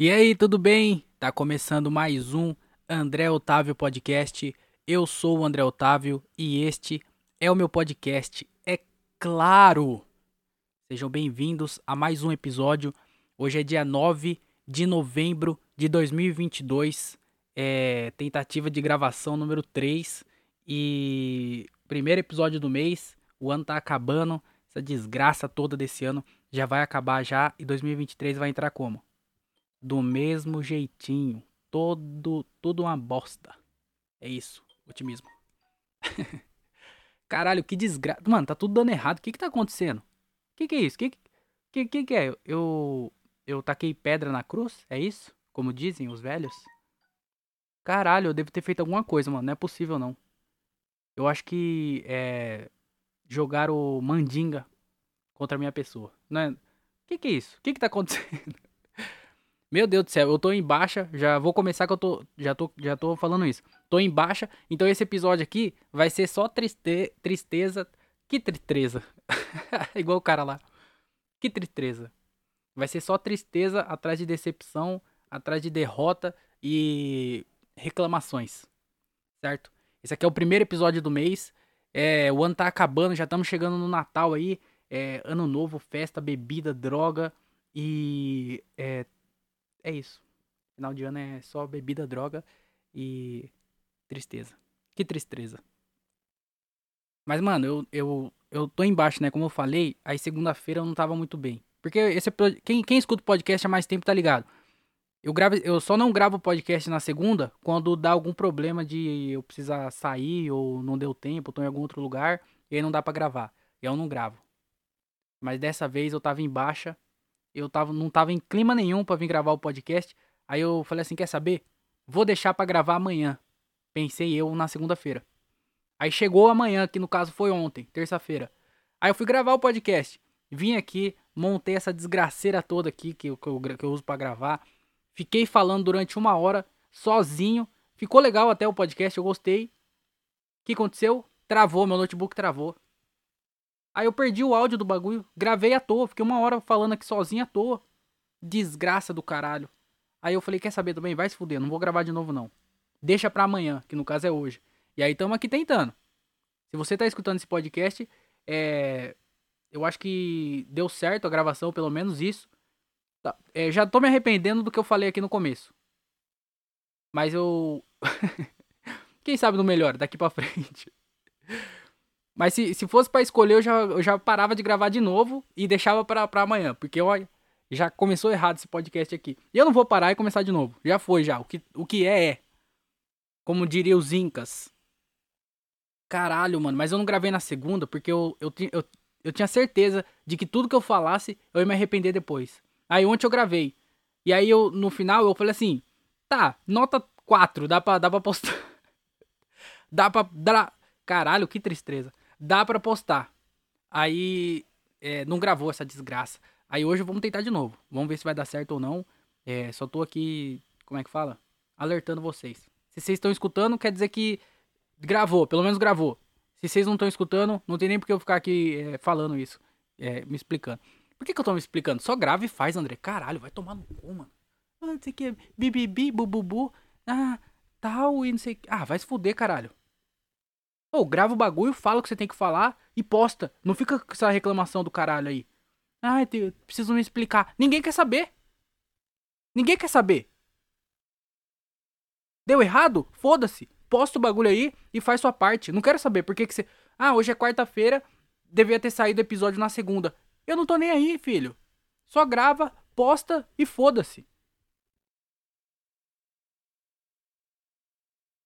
E aí, tudo bem? Tá começando mais um André Otávio Podcast. Eu sou o André Otávio e este é o meu podcast. É claro! Sejam bem-vindos a mais um episódio. Hoje é dia 9 de novembro de 2022. É tentativa de gravação número 3 e primeiro episódio do mês. O ano tá acabando. Essa desgraça toda desse ano já vai acabar já e 2023 vai entrar como? Do mesmo jeitinho. Todo, tudo uma bosta. É isso, otimismo. Caralho, que desgraça. Mano, tá tudo dando errado. O que que tá acontecendo? O que que é isso? O que que, que que é? Eu, eu taquei pedra na cruz? É isso? Como dizem os velhos? Caralho, eu devo ter feito alguma coisa, mano. Não é possível, não. Eu acho que é. Jogaram mandinga contra a minha pessoa. Não é... O que que é isso? O que que tá acontecendo? Meu Deus do céu, eu tô em baixa, já vou começar que eu tô, já tô, já tô falando isso. Tô em baixa, então esse episódio aqui vai ser só triste, tristeza. Que tristeza. Igual o cara lá. Que tristeza. Vai ser só tristeza atrás de decepção, atrás de derrota e reclamações. Certo? Esse aqui é o primeiro episódio do mês. É, o ano tá acabando, já estamos chegando no Natal aí. É, ano novo, festa, bebida, droga e é, é isso. Final de ano é só bebida, droga e tristeza. Que tristeza. Mas, mano, eu, eu, eu tô embaixo, né? Como eu falei, aí segunda-feira eu não tava muito bem. Porque esse quem, quem escuta o podcast há mais tempo tá ligado. Eu, gravo, eu só não gravo podcast na segunda quando dá algum problema de eu precisar sair ou não deu tempo, tô em algum outro lugar e aí não dá para gravar. E eu não gravo. Mas dessa vez eu tava em baixa eu tava, não tava em clima nenhum para vir gravar o podcast. Aí eu falei assim: quer saber? Vou deixar para gravar amanhã. Pensei eu na segunda-feira. Aí chegou amanhã, que no caso foi ontem, terça-feira. Aí eu fui gravar o podcast. Vim aqui, montei essa desgraceira toda aqui que eu, que eu, que eu uso para gravar. Fiquei falando durante uma hora, sozinho. Ficou legal até o podcast, eu gostei. O que aconteceu? Travou, meu notebook travou. Aí eu perdi o áudio do bagulho, gravei à toa, fiquei uma hora falando aqui sozinho à toa. Desgraça do caralho. Aí eu falei, quer saber também? Vai se fuder, não vou gravar de novo não. Deixa pra amanhã, que no caso é hoje. E aí tamo aqui tentando. Se você tá escutando esse podcast, é... Eu acho que deu certo a gravação, pelo menos isso. Tá. É, já tô me arrependendo do que eu falei aqui no começo. Mas eu... Quem sabe no melhor, daqui pra frente. Mas se, se fosse para escolher, eu já, eu já parava de gravar de novo e deixava pra amanhã. Porque ó, já começou errado esse podcast aqui. E eu não vou parar e começar de novo. Já foi, já. O que, o que é, é. Como diria os Incas. Caralho, mano. Mas eu não gravei na segunda porque eu, eu, eu, eu tinha certeza de que tudo que eu falasse eu ia me arrepender depois. Aí ontem eu gravei. E aí eu, no final, eu falei assim: tá, nota 4, dá pra, dá pra postar. dá pra. Dá... Caralho, que tristeza dá para postar. Aí é, não gravou essa desgraça. Aí hoje vamos tentar de novo. Vamos ver se vai dar certo ou não. É, só tô aqui, como é que fala? Alertando vocês. Se vocês estão escutando, quer dizer que gravou, pelo menos gravou. Se vocês não estão escutando, não tem nem por que eu ficar aqui é, falando isso, é, me explicando. Por que, que eu tô me explicando? Só grava e faz, André. Caralho, vai tomar no cu, mano. Ah, não sei o que, bibibi, bububu, ah, tal e não sei Ah, vai se fuder, caralho. Ou grava o bagulho, fala o que você tem que falar e posta. Não fica com essa reclamação do caralho aí. Ah, preciso me explicar. Ninguém quer saber. Ninguém quer saber. Deu errado? Foda-se. Posta o bagulho aí e faz sua parte. Não quero saber por que, que você. Ah, hoje é quarta-feira. Devia ter saído o episódio na segunda. Eu não tô nem aí, filho. Só grava, posta e foda-se.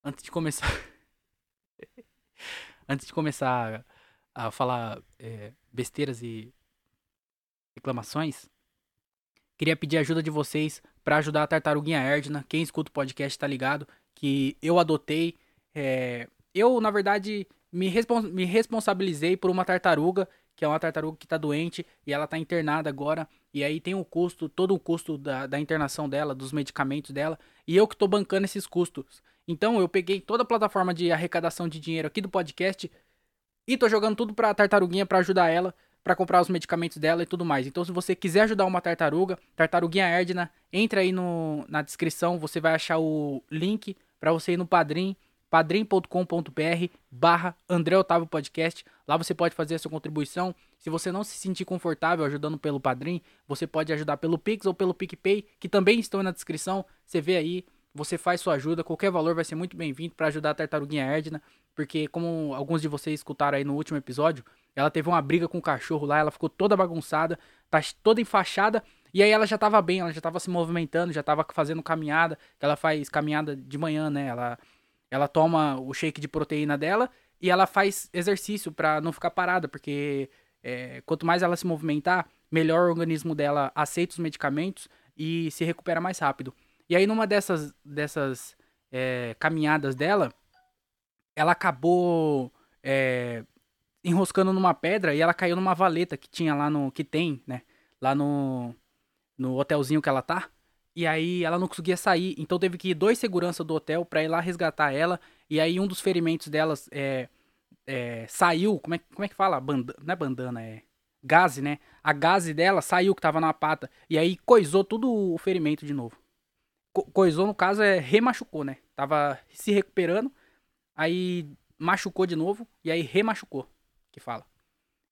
Antes de começar. antes de começar a, a falar é, besteiras e reclamações, queria pedir ajuda de vocês para ajudar a Tartaruguinha Erdna. Quem escuta o podcast tá ligado que eu adotei. É, eu, na verdade, me, respons me responsabilizei por uma tartaruga, que é uma tartaruga que tá doente e ela tá internada agora. E aí tem o custo, todo o custo da, da internação dela, dos medicamentos dela. E eu que tô bancando esses custos. Então eu peguei toda a plataforma de arrecadação de dinheiro aqui do podcast e tô jogando tudo pra tartaruguinha para ajudar ela, para comprar os medicamentos dela e tudo mais. Então, se você quiser ajudar uma tartaruga, Tartaruguinha Erdna, entra aí no, na descrição, você vai achar o link para você ir no Padrim, padrim.com.br barra André Otávio Podcast. Lá você pode fazer a sua contribuição. Se você não se sentir confortável ajudando pelo Padrim, você pode ajudar pelo Pix ou pelo PicPay, que também estão na descrição. Você vê aí, você faz sua ajuda, qualquer valor vai ser muito bem-vindo para ajudar a Tartaruguinha Erdna, porque como alguns de vocês escutaram aí no último episódio, ela teve uma briga com o cachorro lá, ela ficou toda bagunçada, tá toda enfaixada, e aí ela já tava bem, ela já tava se movimentando, já tava fazendo caminhada, que ela faz caminhada de manhã, né? Ela ela toma o shake de proteína dela e ela faz exercício para não ficar parada, porque é, quanto mais ela se movimentar, melhor o organismo dela aceita os medicamentos e se recupera mais rápido. E aí numa dessas dessas é, caminhadas dela, ela acabou é, enroscando numa pedra e ela caiu numa valeta que tinha lá no. que tem, né? Lá no. no hotelzinho que ela tá. E aí ela não conseguia sair. Então teve que ir dois seguranças do hotel pra ir lá resgatar ela. E aí um dos ferimentos delas é, é, saiu. Como é, como é que fala? Banda, não é bandana, é. Gaze, né? A gaze dela saiu que tava na pata. E aí coisou tudo o ferimento de novo. Co coisou, no caso, é remachucou, né? Tava se recuperando. Aí machucou de novo. E aí remachucou que fala.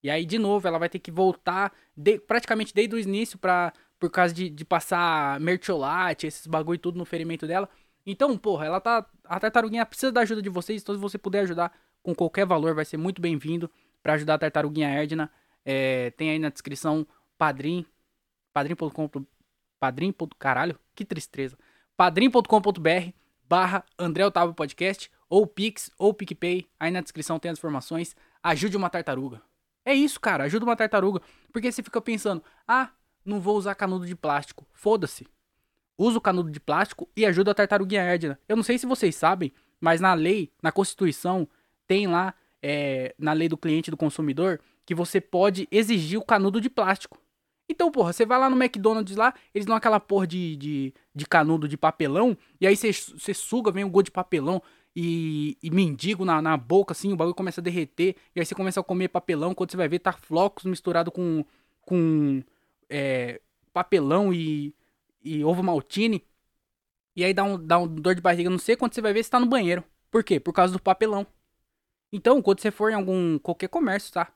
E aí, de novo, ela vai ter que voltar de, praticamente desde o início pra, por causa de, de passar mertiolate, esses bagulho tudo no ferimento dela. Então, porra, ela tá. A tartaruguinha precisa da ajuda de vocês. Então, se você puder ajudar com qualquer valor, vai ser muito bem-vindo para ajudar a tartaruguinha Erdna. É, tem aí na descrição padrim. padrim.com. padrim. caralho, que tristeza. padrim.com.br barra André Otávio Podcast ou Pix ou PicPay. Aí na descrição tem as informações ajude uma tartaruga. É isso, cara, ajuda uma tartaruga. Porque você fica pensando, ah, não vou usar canudo de plástico. Foda-se. Usa o canudo de plástico e ajuda a tartaruguinha Erdna. Eu não sei se vocês sabem, mas na lei, na Constituição, tem lá, é, na lei do cliente e do consumidor, que você pode exigir o canudo de plástico. Então, porra, você vai lá no McDonald's lá, eles dão aquela porra de, de, de canudo de papelão, e aí você, suga, vem um gosto de papelão e, e mendigo na, na boca, assim, o bagulho começa a derreter, e aí você começa a comer papelão, quando você vai ver, tá flocos misturado com, com é, papelão e, e ovo maltine, e aí dá um, dá um dor de barriga, não sei quando você vai ver, você tá no banheiro. Por quê? Por causa do papelão. Então, quando você for em algum, qualquer comércio, tá?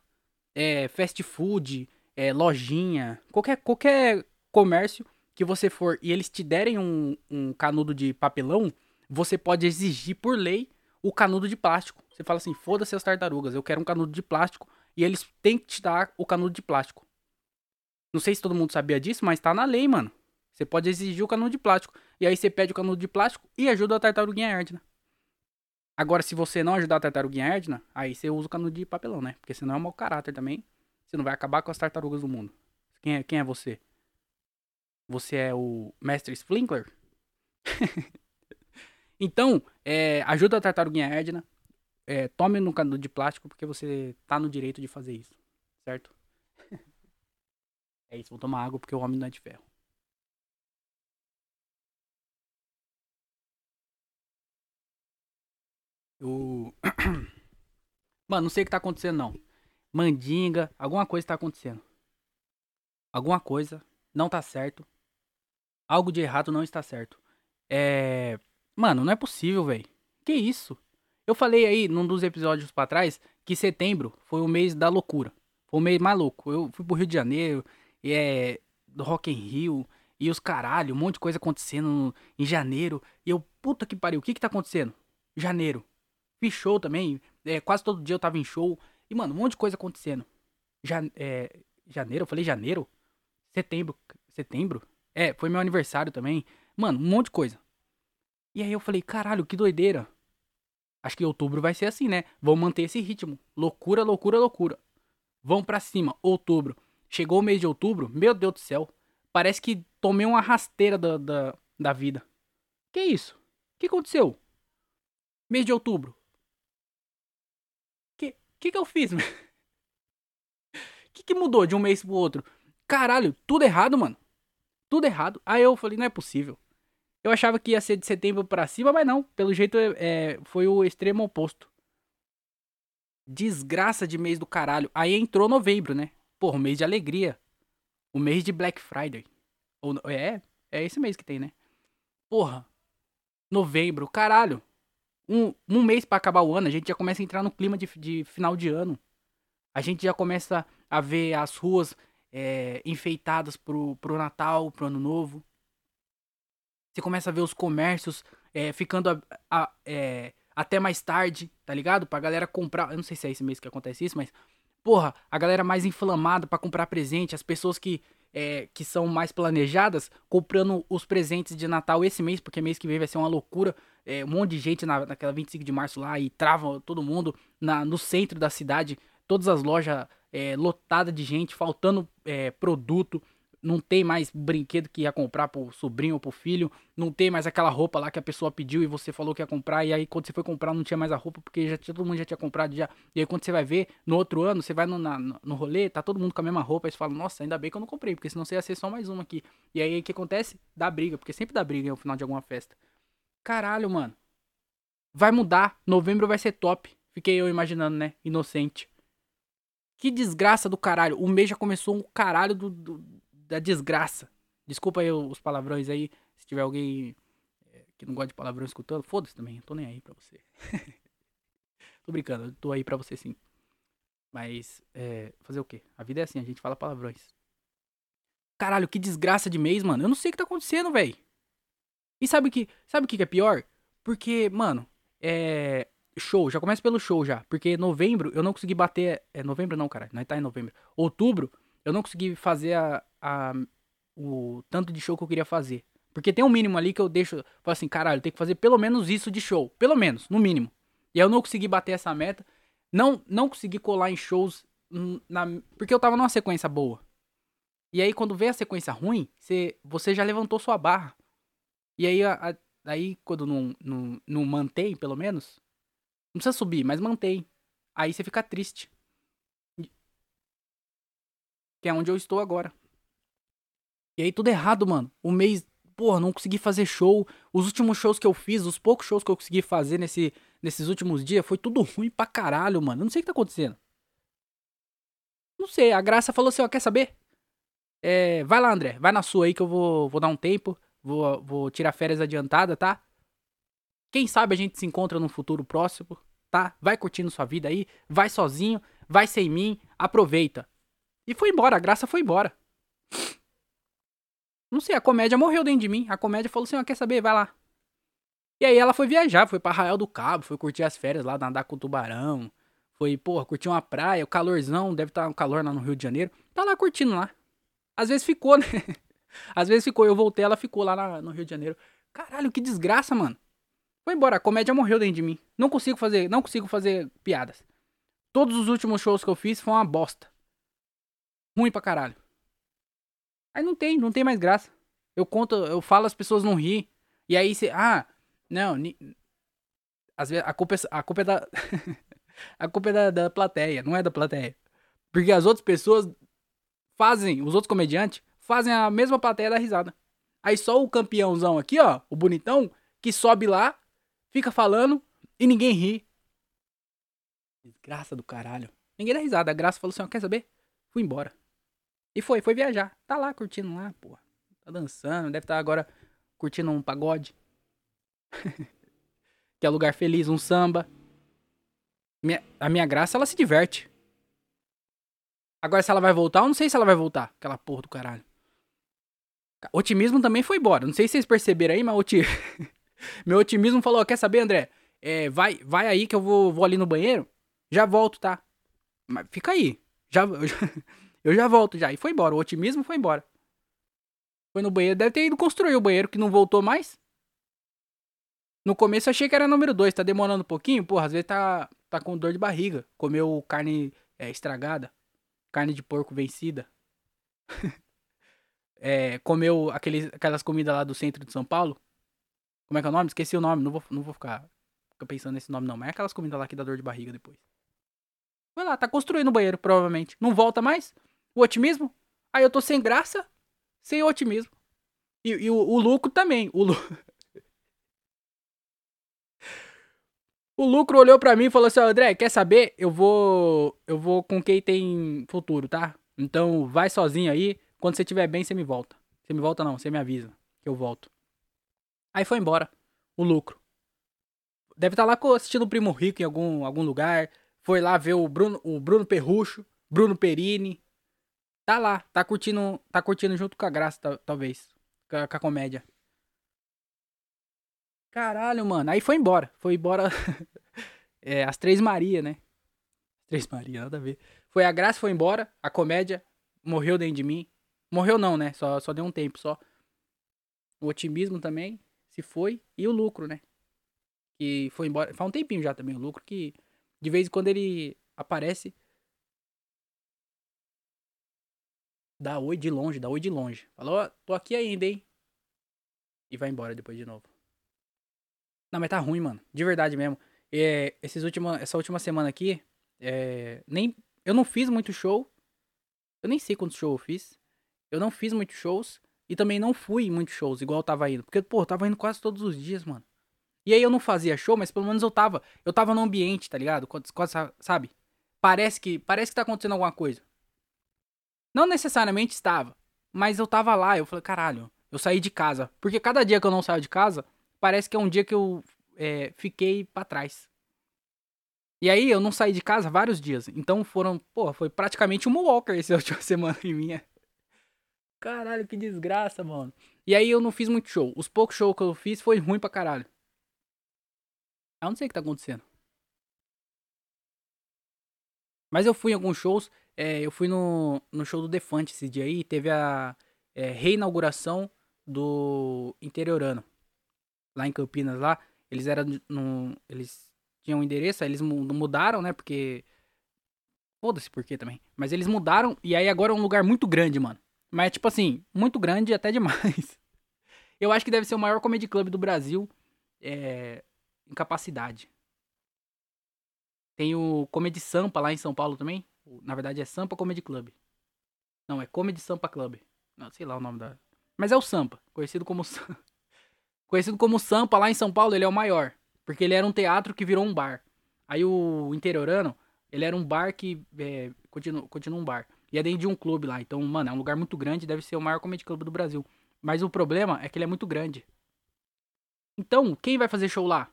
É, fast food, é, lojinha, qualquer, qualquer comércio que você for e eles te derem um, um canudo de papelão, você pode exigir por lei o canudo de plástico. Você fala assim, foda-se as tartarugas, eu quero um canudo de plástico. E eles têm que te dar o canudo de plástico. Não sei se todo mundo sabia disso, mas tá na lei, mano. Você pode exigir o canudo de plástico. E aí você pede o canudo de plástico e ajuda a tartaruguinha Erdna. Agora, se você não ajudar a tartaruguinha Erdna, aí você usa o canudo de papelão, né? Porque senão é um mau caráter também. Você não vai acabar com as tartarugas do mundo. Quem é, quem é você? Você é o Mestre Splinkler? Então, é, ajuda a tartaruguinha Erdna. É, tome no canudo de plástico porque você tá no direito de fazer isso. Certo? é isso, vou tomar água porque o homem não é de ferro. Eu... Mano, não sei o que tá acontecendo não. Mandinga, alguma coisa tá acontecendo. Alguma coisa não tá certo. Algo de errado não está certo. É. Mano, não é possível, velho. Que isso? Eu falei aí num dos episódios para trás que setembro foi o mês da loucura. Foi o mês mais louco. Eu fui pro Rio de Janeiro, e é do Rock in Rio, e os caralho, um monte de coisa acontecendo em janeiro. E eu, puta que pariu, o que que tá acontecendo? Janeiro. Fiz show também, é, quase todo dia eu tava em show. E, mano, um monte de coisa acontecendo. Ja, é, janeiro, eu falei janeiro? Setembro, setembro? É, foi meu aniversário também. Mano, um monte de coisa. E aí eu falei, caralho, que doideira. Acho que outubro vai ser assim, né? Vão manter esse ritmo. Loucura, loucura, loucura. Vão para cima, outubro. Chegou o mês de outubro, meu Deus do céu. Parece que tomei uma rasteira da, da, da vida. Que isso? O que aconteceu? Mês de outubro. Que que, que eu fiz? O que, que mudou de um mês pro outro? Caralho, tudo errado, mano. Tudo errado. Aí eu falei, não é possível. Eu achava que ia ser de setembro para cima, mas não. Pelo jeito é, foi o extremo oposto. Desgraça de mês do caralho. Aí entrou novembro, né? porra, mês de alegria. O mês de Black Friday. Ou, é, é esse mês que tem, né? Porra. Novembro, caralho. Um, um mês para acabar o ano, a gente já começa a entrar no clima de, de final de ano. A gente já começa a ver as ruas é, enfeitadas pro, pro Natal, pro Ano Novo. Você começa a ver os comércios é, ficando a, a, é, até mais tarde, tá ligado? Pra galera comprar. Eu não sei se é esse mês que acontece isso, mas. Porra, a galera mais inflamada para comprar presente, as pessoas que, é, que são mais planejadas comprando os presentes de Natal esse mês, porque mês que vem vai ser uma loucura. É, um monte de gente na, naquela 25 de março lá e trava todo mundo na, no centro da cidade. Todas as lojas é, lotadas de gente, faltando é, produto não tem mais brinquedo que ia comprar pro sobrinho ou pro filho, não tem mais aquela roupa lá que a pessoa pediu e você falou que ia comprar, e aí quando você foi comprar não tinha mais a roupa porque já todo mundo já tinha comprado já. E aí quando você vai ver, no outro ano, você vai no, na, no rolê, tá todo mundo com a mesma roupa, e você fala, nossa, ainda bem que eu não comprei, porque senão você ia ser só mais uma aqui. E aí o que acontece? Dá briga, porque sempre dá briga no final de alguma festa. Caralho, mano. Vai mudar, novembro vai ser top. Fiquei eu imaginando, né? Inocente. Que desgraça do caralho. O mês já começou um caralho do, do da desgraça. Desculpa aí os palavrões aí, se tiver alguém eh, que não gosta de palavrão escutando, foda-se também, eu tô nem aí pra você. tô brincando, eu tô aí pra você sim. Mas, é, fazer o quê? A vida é assim, a gente fala palavrões. Caralho, que desgraça de mês, mano. Eu não sei o que tá acontecendo, velho. E sabe o que, sabe o que é pior? Porque, mano, é show, já começa pelo show já, porque novembro eu não consegui bater, é novembro não, cara, nós tá em novembro. Outubro eu não consegui fazer a, a, o tanto de show que eu queria fazer. Porque tem um mínimo ali que eu deixo. Falo assim, caralho, tem que fazer pelo menos isso de show. Pelo menos, no mínimo. E aí eu não consegui bater essa meta. Não, não consegui colar em shows. Na, porque eu tava numa sequência boa. E aí, quando vem a sequência ruim, você, você já levantou sua barra. E aí, a, a, aí quando não, não, não mantém, pelo menos. Não precisa subir, mas mantém. Aí você fica triste. Que é onde eu estou agora. E aí tudo errado, mano. O mês, porra, não consegui fazer show. Os últimos shows que eu fiz, os poucos shows que eu consegui fazer nesse, nesses últimos dias, foi tudo ruim pra caralho, mano. Eu não sei o que tá acontecendo. Não sei, a Graça falou assim, ó, quer saber? É, vai lá, André, vai na sua aí que eu vou, vou dar um tempo. Vou, vou tirar férias adiantada, tá? Quem sabe a gente se encontra no futuro próximo, tá? Vai curtindo sua vida aí, vai sozinho, vai sem mim, aproveita. E foi embora, a graça foi embora. Não sei, a comédia morreu dentro de mim. A comédia falou assim: quer saber? Vai lá. E aí ela foi viajar, foi pra Arraial do Cabo, foi curtir as férias lá, nadar com o tubarão. Foi, porra, curtir uma praia, o calorzão, deve estar tá um calor lá no Rio de Janeiro. Tá lá curtindo lá. Às vezes ficou, né? Às vezes ficou, eu voltei, ela ficou lá no Rio de Janeiro. Caralho, que desgraça, mano. Foi embora, a comédia morreu dentro de mim. Não consigo fazer, não consigo fazer piadas. Todos os últimos shows que eu fiz foram uma bosta. Ruim pra caralho. Aí não tem, não tem mais graça. Eu conto, eu falo, as pessoas não ri. E aí você, ah, não, ni... às vezes a culpa é, a culpa é da a culpa é da, da plateia, não é da plateia. Porque as outras pessoas fazem, os outros comediantes fazem a mesma plateia da risada. Aí só o campeãozão aqui, ó, o bonitão, que sobe lá, fica falando e ninguém ri. Desgraça do caralho. Ninguém dá risada. A graça falou assim: ó, quer saber? Fui embora. E foi, foi viajar. Tá lá curtindo lá, pô. Tá dançando, deve estar tá agora curtindo um pagode. que é lugar feliz, um samba. Minha, a minha graça, ela se diverte. Agora, se ela vai voltar, eu não sei se ela vai voltar. Aquela porra do caralho. Otimismo também foi embora. Não sei se vocês perceberam aí, mas oti... meu otimismo falou: quer saber, André? É, vai, vai aí que eu vou, vou ali no banheiro. Já volto, tá? Mas fica aí. Já, eu já volto já. E foi embora. O otimismo foi embora. Foi no banheiro. Deve ter ido construir o banheiro que não voltou mais. No começo eu achei que era número 2. Tá demorando um pouquinho. Porra, às vezes tá, tá com dor de barriga. Comeu carne é, estragada. Carne de porco vencida. é, comeu aqueles, aquelas comidas lá do centro de São Paulo. Como é que é o nome? Esqueci o nome. Não vou, não vou ficar, pensando nesse nome não. Mas é aquelas comidas lá que dá dor de barriga depois. Vai lá, tá construindo o banheiro, provavelmente. Não volta mais? O otimismo? Aí eu tô sem graça, sem otimismo. E, e o, o, lucro também. O, lu... o lucro olhou para mim e falou assim: André, quer saber? Eu vou. Eu vou com quem tem futuro, tá? Então, vai sozinho aí. Quando você estiver bem, você me volta. Você me volta não, você me avisa que eu volto. Aí foi embora. O lucro. Deve estar tá lá assistindo o Primo Rico em algum, algum lugar. Foi lá ver o Bruno, o Bruno Perrucho, Bruno Perini. Tá lá, tá curtindo, tá curtindo junto com a Graça, talvez. Com a, com a comédia. Caralho, mano. Aí foi embora. Foi embora. é, as Três Maria, né? Três Maria, nada a ver. Foi a Graça, foi embora. A comédia morreu dentro de mim. Morreu não, né? Só, só deu um tempo só. O otimismo também se foi. E o lucro, né? Que foi embora. Faz um tempinho já também o lucro. Que de vez em quando ele aparece. Dá oi de longe, dá oi de longe. Falou, tô aqui ainda, hein? E vai embora depois de novo. Não, mas tá ruim, mano. De verdade mesmo. É, esses última, essa última semana aqui, é, nem, eu não fiz muito show. Eu nem sei quantos shows eu fiz. Eu não fiz muitos shows. E também não fui em muitos shows, igual eu tava indo. Porque, pô, eu tava indo quase todos os dias, mano. E aí eu não fazia show, mas pelo menos eu tava. Eu tava no ambiente, tá ligado? Quase, sabe? Parece que. Parece que tá acontecendo alguma coisa. Não necessariamente estava. Mas eu tava lá, eu falei, caralho, eu saí de casa. Porque cada dia que eu não saio de casa, parece que é um dia que eu é, fiquei para trás. E aí eu não saí de casa vários dias. Então foram, pô, foi praticamente um walker essa última semana em minha. Caralho, que desgraça, mano. E aí eu não fiz muito show. Os poucos shows que eu fiz foi ruim pra caralho. Eu não sei o que tá acontecendo. Mas eu fui em alguns shows. É, eu fui no, no show do Defante esse dia aí. Teve a é, reinauguração do Interiorano lá em Campinas, lá, eles eram no, eles tinham um endereço, aí eles mudaram, né, porque foda-se por quê também. Mas eles mudaram e aí agora é um lugar muito grande, mano. Mas tipo assim, muito grande até demais. Eu acho que deve ser o maior comedy club do Brasil é, em capacidade. Tem o Comedy Sampa lá em São Paulo também. Na verdade é Sampa Comedy Club. Não, é Comedy Sampa Club. Não, sei lá o nome da. Mas é o Sampa, conhecido como Sampa. Conhecido como Sampa, lá em São Paulo, ele é o maior. Porque ele era um teatro que virou um bar. Aí o interiorano, ele era um bar que é, continua, continua um bar. E é dentro de um clube lá. Então, mano, é um lugar muito grande, deve ser o maior comedy club do Brasil. Mas o problema é que ele é muito grande. Então, quem vai fazer show lá?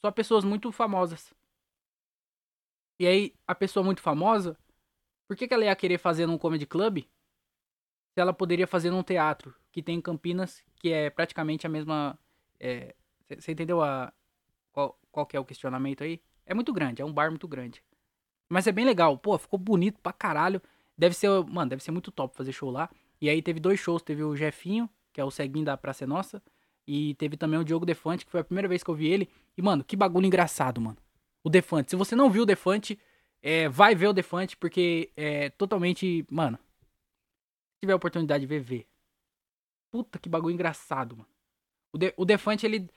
Só pessoas muito famosas. E aí, a pessoa muito famosa, por que, que ela ia querer fazer num comedy club? Se ela poderia fazer num teatro que tem em Campinas, que é praticamente a mesma você é, entendeu a, qual, qual que é o questionamento aí? É muito grande, é um bar muito grande. Mas é bem legal. Pô, ficou bonito pra caralho. Deve ser, mano, deve ser muito top fazer show lá. E aí teve dois shows. Teve o Jefinho, que é o ceguinho da Praça é Nossa. E teve também o Diogo Defante, que foi a primeira vez que eu vi ele. E, mano, que bagulho engraçado, mano. O Defante. Se você não viu o Defante, é, vai ver o Defante, porque é totalmente. Mano. Se tiver a oportunidade de ver, vê. Puta que bagulho engraçado, mano. O, De, o Defante, ele,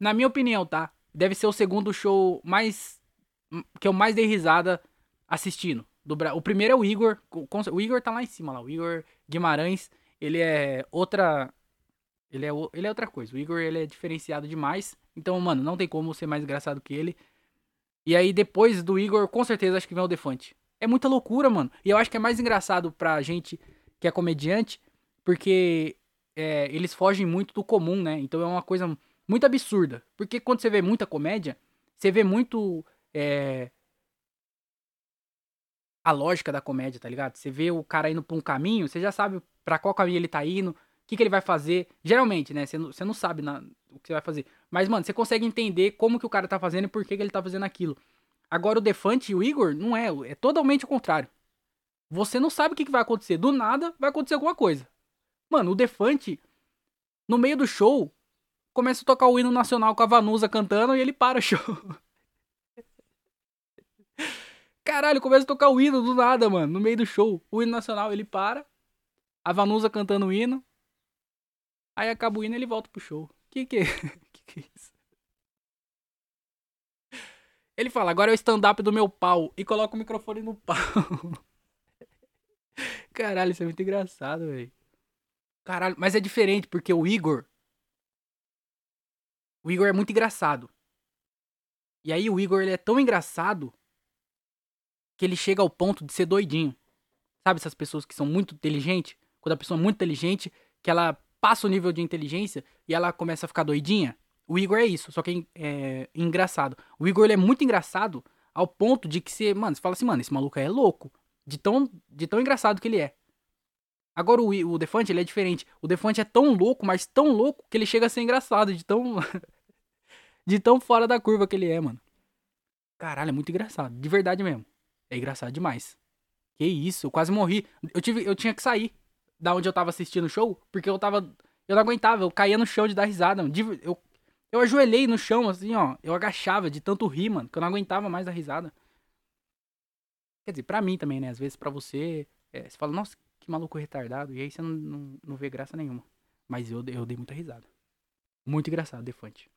na minha opinião, tá? Deve ser o segundo show mais. que eu mais dei risada assistindo. Do, o primeiro é o Igor. O Igor tá lá em cima lá. O Igor Guimarães, ele é outra. Ele é, ele é outra coisa. O Igor, ele é diferenciado demais. Então, mano, não tem como ser mais engraçado que ele. E aí, depois do Igor, com certeza, acho que vem o Defante. É muita loucura, mano. E eu acho que é mais engraçado pra gente que é comediante, porque é, eles fogem muito do comum, né? Então é uma coisa muito absurda. Porque quando você vê muita comédia, você vê muito. É, a lógica da comédia, tá ligado? Você vê o cara indo pra um caminho, você já sabe para qual caminho ele tá indo, o que, que ele vai fazer. Geralmente, né? Você não, você não sabe na, o que você vai fazer. Mas, mano, você consegue entender como que o cara tá fazendo e por que, que ele tá fazendo aquilo. Agora, o Defante e o Igor, não é. É totalmente o contrário. Você não sabe o que, que vai acontecer. Do nada, vai acontecer alguma coisa. Mano, o Defante, no meio do show, começa a tocar o hino nacional com a Vanusa cantando e ele para o show. Caralho, começa a tocar o hino do nada, mano, no meio do show. O hino nacional, ele para. A Vanusa cantando o hino. Aí acaba o hino e ele volta pro show. Que que é? que que é isso? Ele fala, agora é o stand-up do meu pau. E coloca o microfone no pau. Caralho, isso é muito engraçado, velho. Caralho, mas é diferente, porque o Igor. O Igor é muito engraçado. E aí o Igor ele é tão engraçado que ele chega ao ponto de ser doidinho. Sabe essas pessoas que são muito inteligentes? Quando a pessoa é muito inteligente, que ela passa o nível de inteligência e ela começa a ficar doidinha? O Igor é isso, só que é, é engraçado. O Igor ele é muito engraçado ao ponto de que você, mano, você fala assim, mano, esse maluco aí é louco. De tão, de tão engraçado que ele é. Agora o, o Defante, ele é diferente. O Defante é tão louco, mas tão louco que ele chega a ser engraçado, de tão. de tão fora da curva que ele é, mano. Caralho, é muito engraçado. De verdade mesmo. É engraçado demais. Que isso, eu quase morri. Eu, tive, eu tinha que sair da onde eu tava assistindo o show, porque eu tava. Eu não aguentava, eu caía no chão de dar risada. Mano. Eu, eu ajoelhei no chão, assim, ó. Eu agachava de tanto rir, mano, que eu não aguentava mais dar risada. Quer dizer, pra mim também, né? Às vezes pra você. É, você fala, nossa, que maluco retardado. E aí você não, não, não vê graça nenhuma. Mas eu, eu dei muita risada. Muito engraçado, Defante.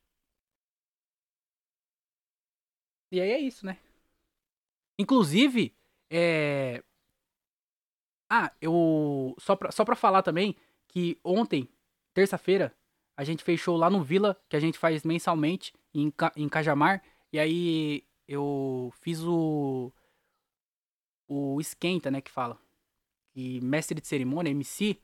E aí é isso, né? Inclusive, é. Ah, eu. Só pra, só pra falar também que ontem, terça-feira, a gente fez show lá no Vila, que a gente faz mensalmente, em, em Cajamar. E aí eu fiz o. O esquenta, né? Que fala e mestre de cerimônia, MC,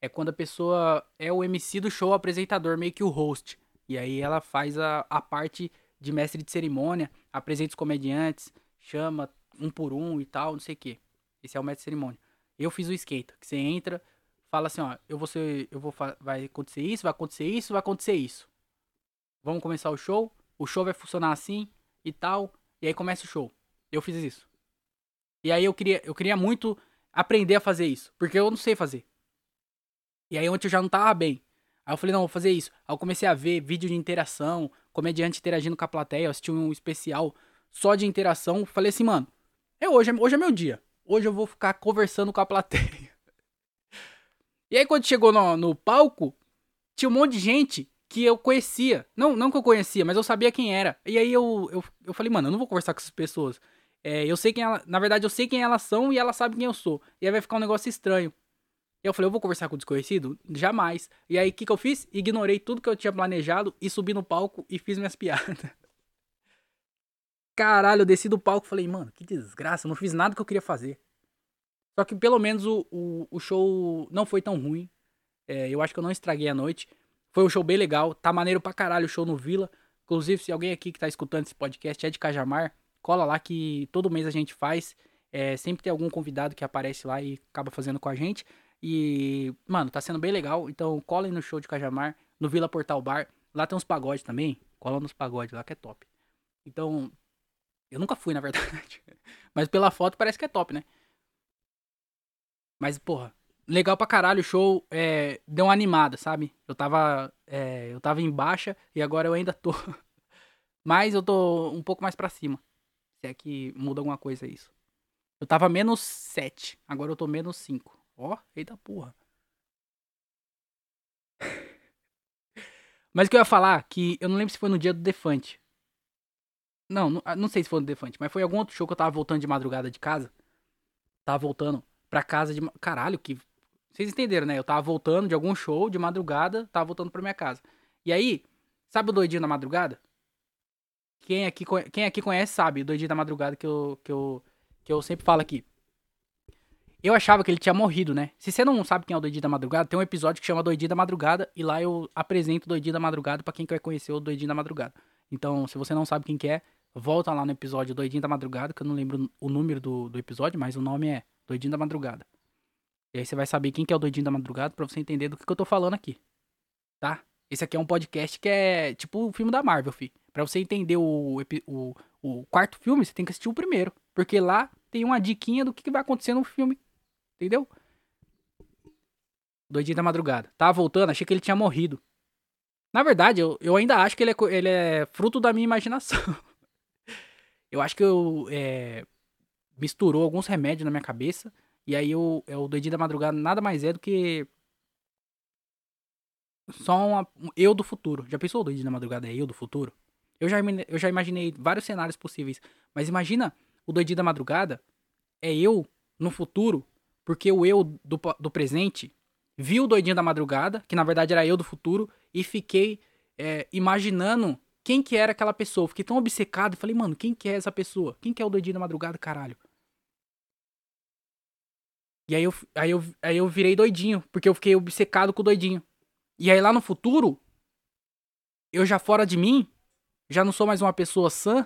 é quando a pessoa é o MC do show, apresentador, meio que o host. E aí ela faz a, a parte de mestre de cerimônia, apresenta os comediantes, chama um por um e tal, não sei o que. Esse é o mestre de cerimônia. Eu fiz o esquenta, que você entra, fala assim, ó, eu vou ser, eu vou vai acontecer isso, vai acontecer isso, vai acontecer isso. Vamos começar o show, o show vai funcionar assim e tal, e aí começa o show. Eu fiz isso. E aí eu queria, eu queria muito aprender a fazer isso, porque eu não sei fazer. E aí ontem eu já não tava bem. Aí eu falei, não, vou fazer isso. Aí eu comecei a ver vídeo de interação, comediante interagindo com a plateia, eu assisti um especial só de interação. Falei assim, mano, é hoje, hoje é meu dia. Hoje eu vou ficar conversando com a plateia. E aí quando chegou no, no palco, tinha um monte de gente que eu conhecia. Não, não que eu conhecia, mas eu sabia quem era. E aí eu, eu, eu falei, mano, eu não vou conversar com essas pessoas. É, eu sei quem ela. Na verdade, eu sei quem elas são e ela sabe quem eu sou. E aí vai ficar um negócio estranho. E eu falei, eu vou conversar com o desconhecido? Jamais. E aí, o que, que eu fiz? Ignorei tudo que eu tinha planejado e subi no palco e fiz minhas piadas. Caralho, eu desci do palco e falei, mano, que desgraça, eu não fiz nada que eu queria fazer. Só que pelo menos o, o, o show não foi tão ruim. É, eu acho que eu não estraguei a noite. Foi um show bem legal. Tá maneiro pra caralho o show no Vila. Inclusive, se alguém aqui que tá escutando esse podcast é de Cajamar, cola lá que todo mês a gente faz. É, sempre tem algum convidado que aparece lá e acaba fazendo com a gente. E, mano, tá sendo bem legal. Então, colhem no show de Cajamar, no Vila Portal Bar. Lá tem uns pagodes também. Cola nos pagodes lá que é top. Então, eu nunca fui, na verdade. Mas pela foto parece que é top, né? Mas, porra, legal pra caralho. O show é, deu uma animada, sabe? Eu tava, é, eu tava em baixa e agora eu ainda tô. Mas eu tô um pouco mais pra cima. Se é que muda alguma coisa isso. Eu tava menos 7, agora eu tô menos 5. Ó, eita porra. Mas o que eu ia falar, que eu não lembro se foi no dia do Defante. Não, não, ah, não sei se foi no Defante, mas foi algum outro show que eu tava voltando de madrugada de casa. Tava voltando pra casa de. Caralho, que. Vocês entenderam, né? Eu tava voltando de algum show de madrugada, tava voltando pra minha casa. E aí, sabe o doidinho da madrugada? Quem aqui, quem aqui conhece sabe, o Doidinho da Madrugada que eu, que, eu, que eu sempre falo aqui. Eu achava que ele tinha morrido, né? Se você não sabe quem é o Doidinho da Madrugada, tem um episódio que chama Doidinho da Madrugada e lá eu apresento o Doidinho da Madrugada para quem quer conhecer o Doidinho da Madrugada. Então, se você não sabe quem que é, volta lá no episódio Doidinho da Madrugada, que eu não lembro o número do, do episódio, mas o nome é Doidinho da Madrugada. E aí você vai saber quem que é o Doidinho da Madrugada pra você entender do que, que eu tô falando aqui. Tá? Esse aqui é um podcast que é tipo o filme da Marvel, fi. Pra você entender o, o, o quarto filme, você tem que assistir o primeiro. Porque lá tem uma diquinha do que, que vai acontecer no filme. Entendeu? Doidinho da madrugada. Tava voltando, achei que ele tinha morrido. Na verdade, eu, eu ainda acho que ele é, ele é fruto da minha imaginação. eu acho que eu é, misturou alguns remédios na minha cabeça. E aí eu, é, o doidinho da madrugada nada mais é do que só uma, eu do futuro. Já pensou o doidinho da madrugada é eu do futuro? Eu já, eu já imaginei vários cenários possíveis. Mas imagina o doidinho da madrugada é eu no futuro, porque o eu do, do presente viu o doidinho da madrugada, que na verdade era eu do futuro, e fiquei é, imaginando quem que era aquela pessoa. Fiquei tão obcecado falei, mano, quem que é essa pessoa? Quem que é o doidinho da madrugada, caralho? E aí eu, aí, eu, aí eu virei doidinho, porque eu fiquei obcecado com o doidinho. E aí lá no futuro, eu já fora de mim, já não sou mais uma pessoa sã,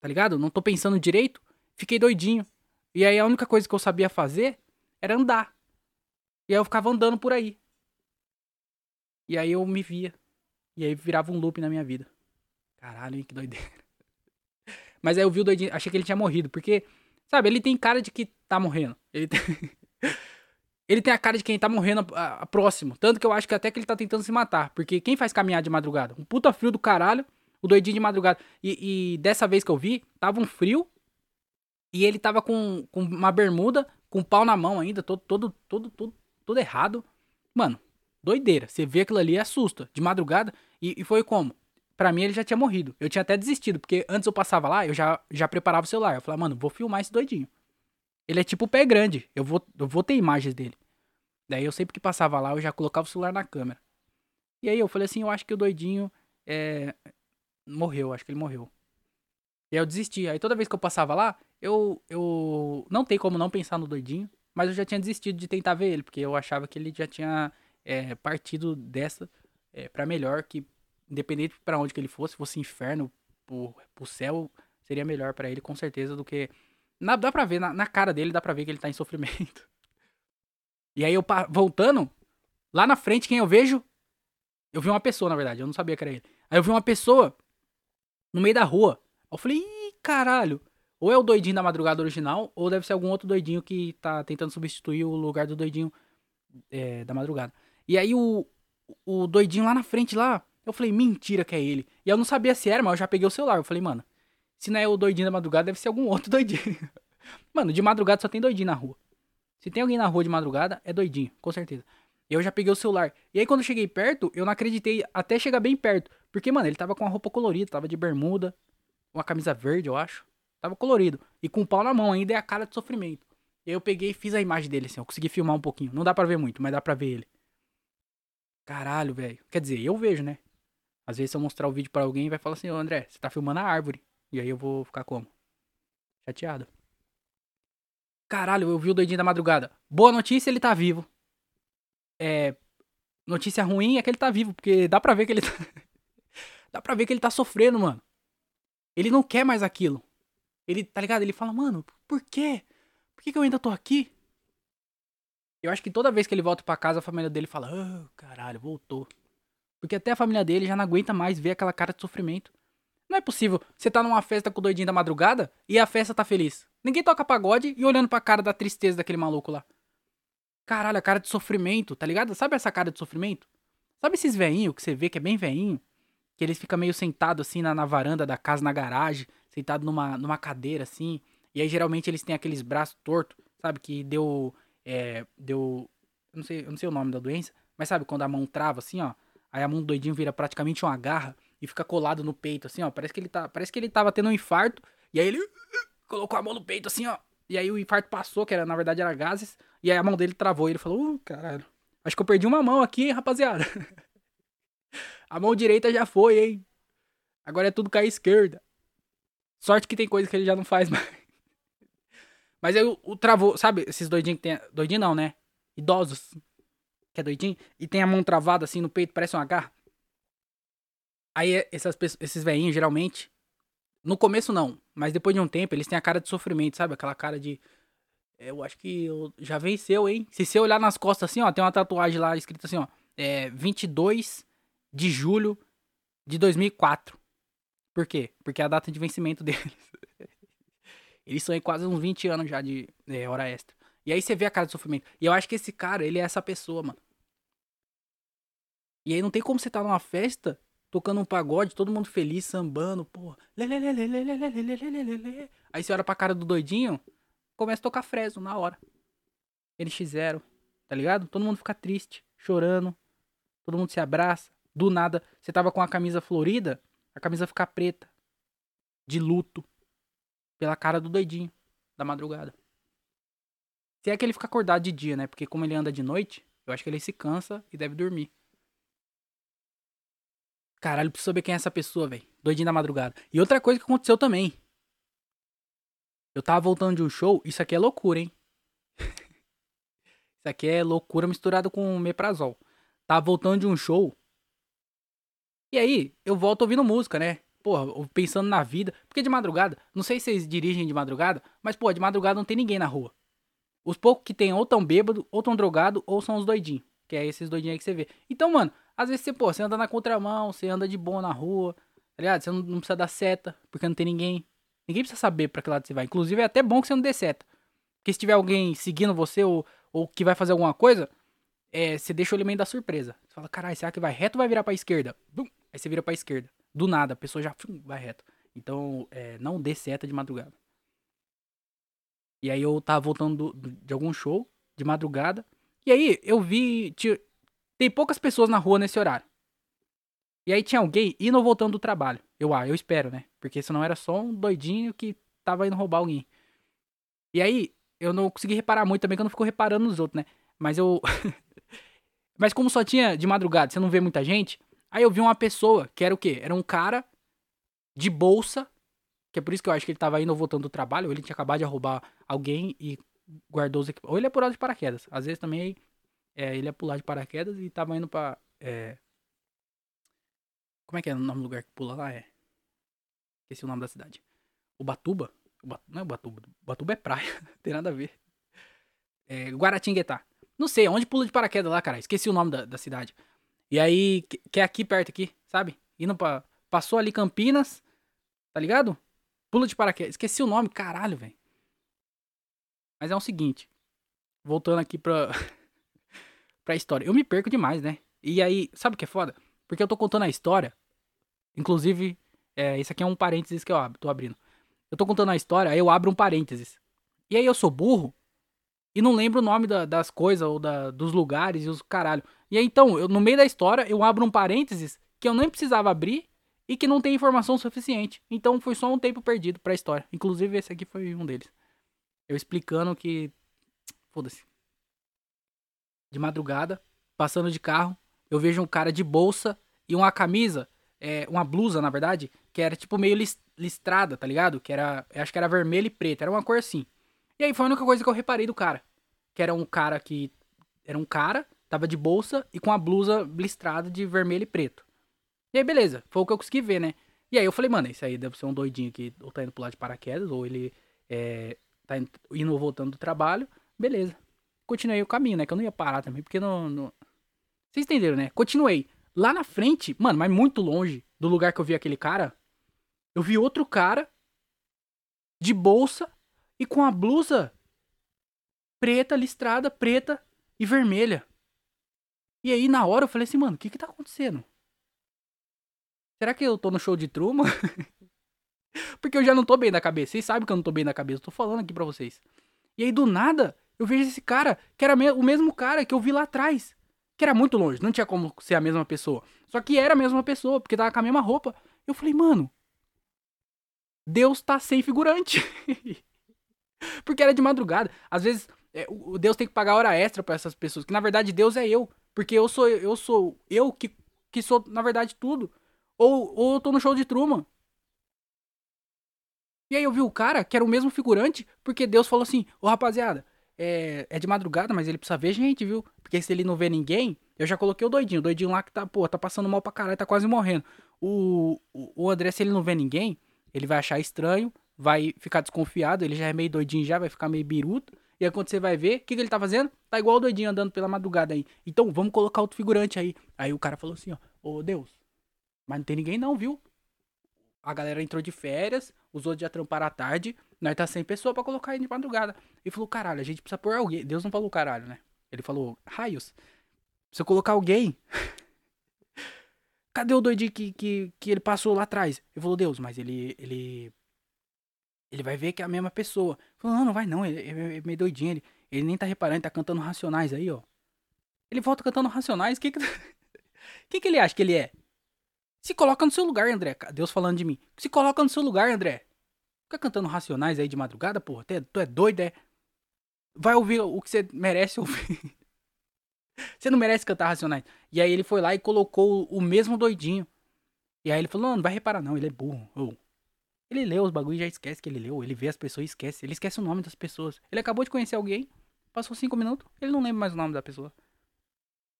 tá ligado? Não tô pensando direito, fiquei doidinho. E aí a única coisa que eu sabia fazer era andar. E aí eu ficava andando por aí. E aí eu me via. E aí virava um loop na minha vida. Caralho, que doideira. Mas aí eu vi o doidinho, achei que ele tinha morrido, porque, sabe, ele tem cara de que tá morrendo. Ele tem, ele tem a cara de quem tá morrendo a, a, próximo. Tanto que eu acho que até que ele tá tentando se matar. Porque quem faz caminhar de madrugada? Um puta frio do caralho, o doidinho de madrugada. E, e dessa vez que eu vi, tava um frio. E ele tava com, com uma bermuda, com um pau na mão ainda, todo, todo, todo, todo, todo errado. Mano, doideira. Você vê aquilo ali assusta. De madrugada. E, e foi como? Pra mim ele já tinha morrido. Eu tinha até desistido, porque antes eu passava lá, eu já, já preparava o celular. Eu falava, mano, vou filmar esse doidinho. Ele é tipo pé grande. Eu vou, eu vou ter imagens dele. Daí eu sempre que passava lá, eu já colocava o celular na câmera. E aí eu falei assim, eu acho que o doidinho é... morreu, acho que ele morreu. E aí eu desisti. Aí toda vez que eu passava lá, eu, eu não tem como não pensar no doidinho, mas eu já tinha desistido de tentar ver ele, porque eu achava que ele já tinha é, partido dessa é, para melhor, que independente para onde que ele fosse, fosse inferno, pro, céu, seria melhor para ele com certeza do que na, dá pra ver, na, na, cara dele dá pra ver que ele tá em sofrimento. E aí eu voltando, lá na frente, quem eu vejo? Eu vi uma pessoa, na verdade, eu não sabia que era ele. Aí eu vi uma pessoa no meio da rua. Eu falei, ih, caralho. Ou é o doidinho da madrugada original, ou deve ser algum outro doidinho que tá tentando substituir o lugar do doidinho é, da madrugada. E aí o, o doidinho lá na frente lá, eu falei, mentira que é ele. E eu não sabia se era, mas eu já peguei o celular. Eu falei, mano, se não é o doidinho da madrugada, deve ser algum outro doidinho. Mano, de madrugada só tem doidinho na rua. Se tem alguém na rua de madrugada, é doidinho, com certeza. Eu já peguei o celular. E aí, quando eu cheguei perto, eu não acreditei até chegar bem perto. Porque, mano, ele tava com a roupa colorida, tava de bermuda, uma camisa verde, eu acho. Tava colorido. E com o pau na mão ainda é a cara de sofrimento. E aí eu peguei e fiz a imagem dele, assim, eu consegui filmar um pouquinho. Não dá pra ver muito, mas dá pra ver ele. Caralho, velho. Quer dizer, eu vejo, né? Às vezes se eu mostrar o vídeo para alguém, vai falar assim, ô André, você tá filmando a árvore. E aí eu vou ficar como? Chateado. Caralho, eu vi o doidinho da madrugada. Boa notícia, ele tá vivo. É. Notícia ruim é que ele tá vivo, porque dá pra ver que ele tá. dá pra ver que ele tá sofrendo, mano. Ele não quer mais aquilo. Ele, tá ligado? Ele fala, mano, por quê? Por que, que eu ainda tô aqui? Eu acho que toda vez que ele volta para casa, a família dele fala, oh, caralho, voltou. Porque até a família dele já não aguenta mais ver aquela cara de sofrimento. Não é possível. Você tá numa festa com o doidinho da madrugada e a festa tá feliz. Ninguém toca pagode e olhando pra cara da tristeza daquele maluco lá. Caralho, a cara de sofrimento, tá ligado? Sabe essa cara de sofrimento? Sabe esses veinhos que você vê que é bem veinho? Que eles ficam meio sentados assim na, na, varanda da casa, na garagem, sentado numa, numa cadeira assim. E aí geralmente eles têm aqueles braços tortos, sabe? Que deu. É, deu. Eu não, sei, eu não sei o nome da doença, mas sabe quando a mão trava assim, ó? Aí a mão do doidinho vira praticamente uma garra e fica colado no peito, assim, ó. Parece que ele tá. Parece que ele tava tendo um infarto. E aí ele colocou a mão no peito, assim, ó. E aí o infarto passou, que era, na verdade era gases. E aí a mão dele travou. E ele falou, uh, caralho. Acho que eu perdi uma mão aqui, hein, rapaziada. a mão direita já foi, hein. Agora é tudo a esquerda. Sorte que tem coisa que ele já não faz mais. Mas aí o, travou, sabe? Esses doidinhos que tem. Doidinho não, né? Idosos. Que é doidinho. E tem a mão travada assim no peito, parece uma garra. Aí essas, esses velhinhos, geralmente, no começo não, mas depois de um tempo, eles têm a cara de sofrimento, sabe? Aquela cara de. Eu acho que eu já venceu, hein? Se você olhar nas costas assim, ó, tem uma tatuagem lá escrita assim, ó. É 22 de julho de 2004. Por quê? Porque é a data de vencimento deles. Eles são quase uns 20 anos já de é, hora extra. E aí você vê a cara de sofrimento. E eu acho que esse cara, ele é essa pessoa, mano. E aí não tem como você estar tá numa festa tocando um pagode, todo mundo feliz, sambando, porra. Aí você olha pra cara do doidinho, começa a tocar Fresno na hora. NX0, tá ligado? Todo mundo fica triste, chorando, todo mundo se abraça. Do nada, você tava com a camisa florida, a camisa fica preta, de luto, pela cara do doidinho, da madrugada. Se é que ele fica acordado de dia, né? Porque como ele anda de noite, eu acho que ele se cansa e deve dormir. Caralho, preciso saber quem é essa pessoa, velho. Doidinho da madrugada. E outra coisa que aconteceu também. Eu tava voltando de um show, isso aqui é loucura, hein? Isso aqui é loucura misturada com meprazol. Tava voltando de um show. E aí, eu volto ouvindo música, né? Porra, pensando na vida. Porque de madrugada, não sei se vocês dirigem de madrugada, mas, pô, de madrugada não tem ninguém na rua. Os poucos que tem ou tão bêbado, ou tão drogado, ou são os doidinhos. Que é esses doidinhos aí que você vê. Então, mano, às vezes você, pô, você anda na contramão, você anda de boa na rua, tá ligado? Você não, não precisa dar seta, porque não tem ninguém. Ninguém precisa saber pra que lado você vai. Inclusive, é até bom que você não dê seta. Porque se tiver alguém seguindo você ou, ou que vai fazer alguma coisa, é, você deixa o elemento da surpresa. Você fala, caralho, será que vai reto ou vai virar pra esquerda? Bum! Aí você vira pra esquerda. Do nada, a pessoa já vai reto. Então, é, não dê seta de madrugada. E aí eu tava voltando do, de algum show de madrugada. E aí eu vi. Tinha, tem poucas pessoas na rua nesse horário. E aí tinha alguém indo ou voltando do trabalho. Eu, ah, eu espero, né? Porque senão era só um doidinho que tava indo roubar alguém. E aí, eu não consegui reparar muito também, que eu não fico reparando nos outros, né? Mas eu. Mas como só tinha de madrugada, você não vê muita gente. Aí eu vi uma pessoa, que era o quê? Era um cara de bolsa. Que é por isso que eu acho que ele tava indo voltando do trabalho. Ou ele tinha acabado de roubar alguém e guardou os equipamentos. Ou ele é pular de paraquedas. Às vezes também é, ele é pular de paraquedas e tava indo pra. É... Como é que é o nome do lugar que pula lá? É. Esqueci o nome da cidade. Ubatuba? Não é Ubatuba. Ubatuba é praia. Tem nada a ver. É, Guaratinguetá. Não sei, onde pula de paraquedas lá, cara? Esqueci o nome da, da cidade. E aí, que é aqui perto aqui, sabe? Indo pra. Passou ali Campinas, tá ligado? Pula de paraquedas. Esqueci o nome, caralho, velho. Mas é o seguinte. Voltando aqui pra. pra história. Eu me perco demais, né? E aí, sabe o que é foda? Porque eu tô contando a história. Inclusive, é, esse aqui é um parênteses que eu abro, tô abrindo. Eu tô contando a história, aí eu abro um parênteses. E aí eu sou burro e não lembro o nome da, das coisas ou da, dos lugares e os caralho. E aí então, eu, no meio da história, eu abro um parênteses que eu nem precisava abrir e que não tem informação suficiente. Então foi só um tempo perdido pra história. Inclusive esse aqui foi um deles. Eu explicando que. Foda-se. De madrugada, passando de carro, eu vejo um cara de bolsa e uma camisa, é, uma blusa, na verdade, que era tipo meio listrada, tá ligado? Que era, acho que era vermelho e preto, era uma cor assim. E aí foi a única coisa que eu reparei do cara, que era um cara que era um cara, tava de bolsa e com a blusa listrada de vermelho e preto. E aí beleza, foi o que eu consegui ver, né? E aí eu falei, mano, esse aí deve ser um doidinho que ou tá indo pular de paraquedas ou ele é, tá indo ou voltando do trabalho. Beleza. Continuei o caminho, né? Que eu não ia parar também, porque não, não vocês entenderam, né? Continuei. Lá na frente, mano, mas muito longe do lugar que eu vi aquele cara, eu vi outro cara de bolsa e com a blusa preta, listrada, preta e vermelha. E aí, na hora, eu falei assim, mano, o que que tá acontecendo? Será que eu tô no show de Truman? Porque eu já não tô bem da cabeça. Vocês sabem que eu não tô bem da cabeça. Eu tô falando aqui pra vocês. E aí, do nada, eu vejo esse cara, que era o mesmo cara que eu vi lá atrás. Que era muito longe, não tinha como ser a mesma pessoa. Só que era a mesma pessoa, porque tava com a mesma roupa. Eu falei, mano, Deus tá sem figurante. porque era de madrugada. Às vezes, é, o Deus tem que pagar hora extra para essas pessoas. Que na verdade Deus é eu. Porque eu sou eu sou eu que, que sou, na verdade, tudo. Ou, ou eu tô no show de Truman. E aí eu vi o cara, que era o mesmo figurante, porque Deus falou assim, ô rapaziada, é, é de madrugada, mas ele precisa ver gente, viu? Porque se ele não vê ninguém, eu já coloquei o doidinho. O doidinho lá que tá, pô, tá passando mal pra caralho, tá quase morrendo. O, o, André, se ele não vê ninguém, ele vai achar estranho, vai ficar desconfiado, ele já é meio doidinho já, vai ficar meio biruto. E aí quando você vai ver, o que, que ele tá fazendo? Tá igual o doidinho andando pela madrugada aí. Então, vamos colocar outro figurante aí. Aí o cara falou assim, ó, ô Deus, mas não tem ninguém não, viu? A galera entrou de férias, os outros já tramparam à tarde, nós tá sem pessoa para colocar aí de madrugada. E falou, caralho, a gente precisa pôr alguém. Deus não falou caralho, né? Ele falou, raios, se eu colocar alguém. Cadê o doidinho que, que, que ele passou lá atrás? Ele falou, Deus, mas ele. ele. Ele vai ver que é a mesma pessoa. Falou, não, não vai não, ele, ele é meio doidinho. Ele, ele nem tá reparando, ele tá cantando racionais aí, ó. Ele volta cantando racionais, o que que. que que ele acha que ele é? Se coloca no seu lugar, André. Deus falando de mim. Se coloca no seu lugar, André. Fica cantando racionais aí de madrugada, porra. Tu é doido, é? Vai ouvir o que você merece ouvir. você não merece cantar racionais. E aí ele foi lá e colocou o mesmo doidinho. E aí ele falou, não, não vai reparar não, ele é burro. Oh. Ele lê os bagulhos e já esquece que ele leu. Ele vê as pessoas e esquece. Ele esquece o nome das pessoas. Ele acabou de conhecer alguém. Passou cinco minutos, ele não lembra mais o nome da pessoa.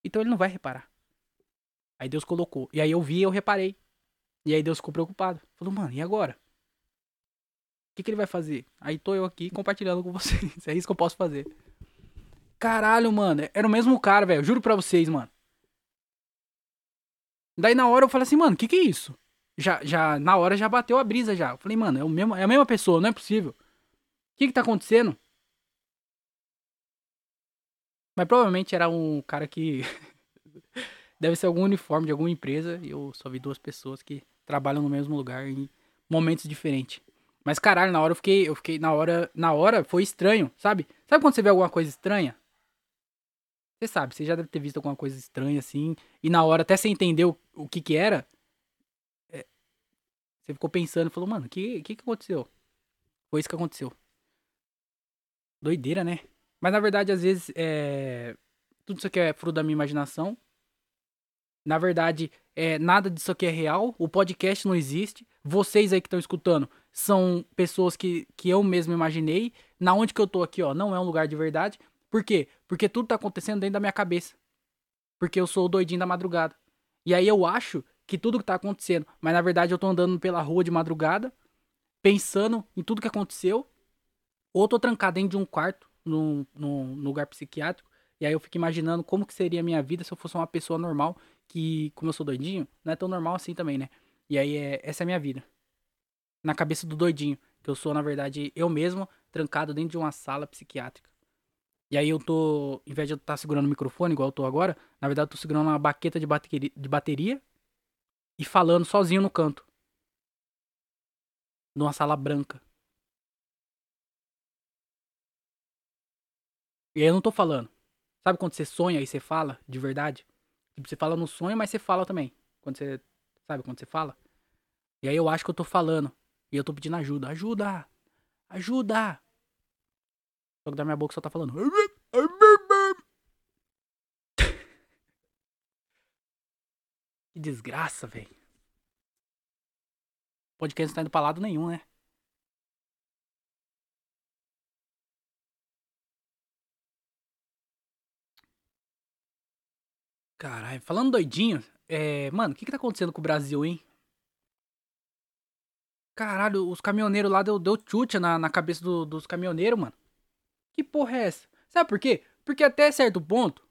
Então ele não vai reparar. Aí Deus colocou. E aí eu vi e eu reparei. E aí Deus ficou preocupado. Falou, mano, e agora? O que, que ele vai fazer? Aí tô eu aqui compartilhando com vocês. É isso que eu posso fazer. Caralho, mano. Era o mesmo cara, velho. Juro pra vocês, mano. Daí na hora eu falei assim, mano, o que que é isso? Já, já, na hora já bateu a brisa já. Eu falei, mano, é, o mesmo, é a mesma pessoa, não é possível. O que que tá acontecendo? Mas provavelmente era um cara que. Deve ser algum uniforme de alguma empresa. E eu só vi duas pessoas que trabalham no mesmo lugar em momentos diferentes. Mas caralho, na hora eu fiquei. Eu fiquei. Na hora. Na hora foi estranho, sabe? Sabe quando você vê alguma coisa estranha? Você sabe, você já deve ter visto alguma coisa estranha assim. E na hora, até você entender o, o que que era. Você ficou pensando e falou, mano, o que, que que aconteceu? Foi isso que aconteceu. Doideira, né? Mas na verdade, às vezes, é... tudo isso aqui é fruto da minha imaginação. Na verdade, é, nada disso aqui é real. O podcast não existe. Vocês aí que estão escutando são pessoas que, que eu mesmo imaginei. Na onde que eu tô aqui, ó, não é um lugar de verdade. Por quê? Porque tudo tá acontecendo dentro da minha cabeça. Porque eu sou o doidinho da madrugada. E aí eu acho que tudo que tá acontecendo, mas na verdade eu tô andando pela rua de madrugada, pensando em tudo que aconteceu, ou tô trancado dentro de um quarto, num, num lugar psiquiátrico, e aí eu fico imaginando como que seria a minha vida se eu fosse uma pessoa normal, que, como eu sou doidinho, não é tão normal assim também, né? E aí é, essa é a minha vida. Na cabeça do doidinho, que eu sou, na verdade, eu mesmo, trancado dentro de uma sala psiquiátrica. E aí eu tô, em vez de eu estar tá segurando o microfone, igual eu tô agora, na verdade eu tô segurando uma baqueta de bateria, de bateria e falando sozinho no canto. Numa sala branca. E aí eu não tô falando. Sabe quando você sonha e você fala de verdade? Tipo, você fala no sonho, mas você fala também. Quando você. Sabe quando você fala? E aí eu acho que eu tô falando. E eu tô pedindo ajuda. Ajuda! Ajuda! Só que da minha boca só tá falando. Que desgraça, velho. Podcast não tá indo pra lado nenhum, né? Caralho, falando doidinho, é, mano, o que que tá acontecendo com o Brasil, hein? Caralho, os caminhoneiros lá deu, deu chute na, na cabeça do, dos caminhoneiros, mano. Que porra é essa? Sabe por quê? Porque até certo ponto.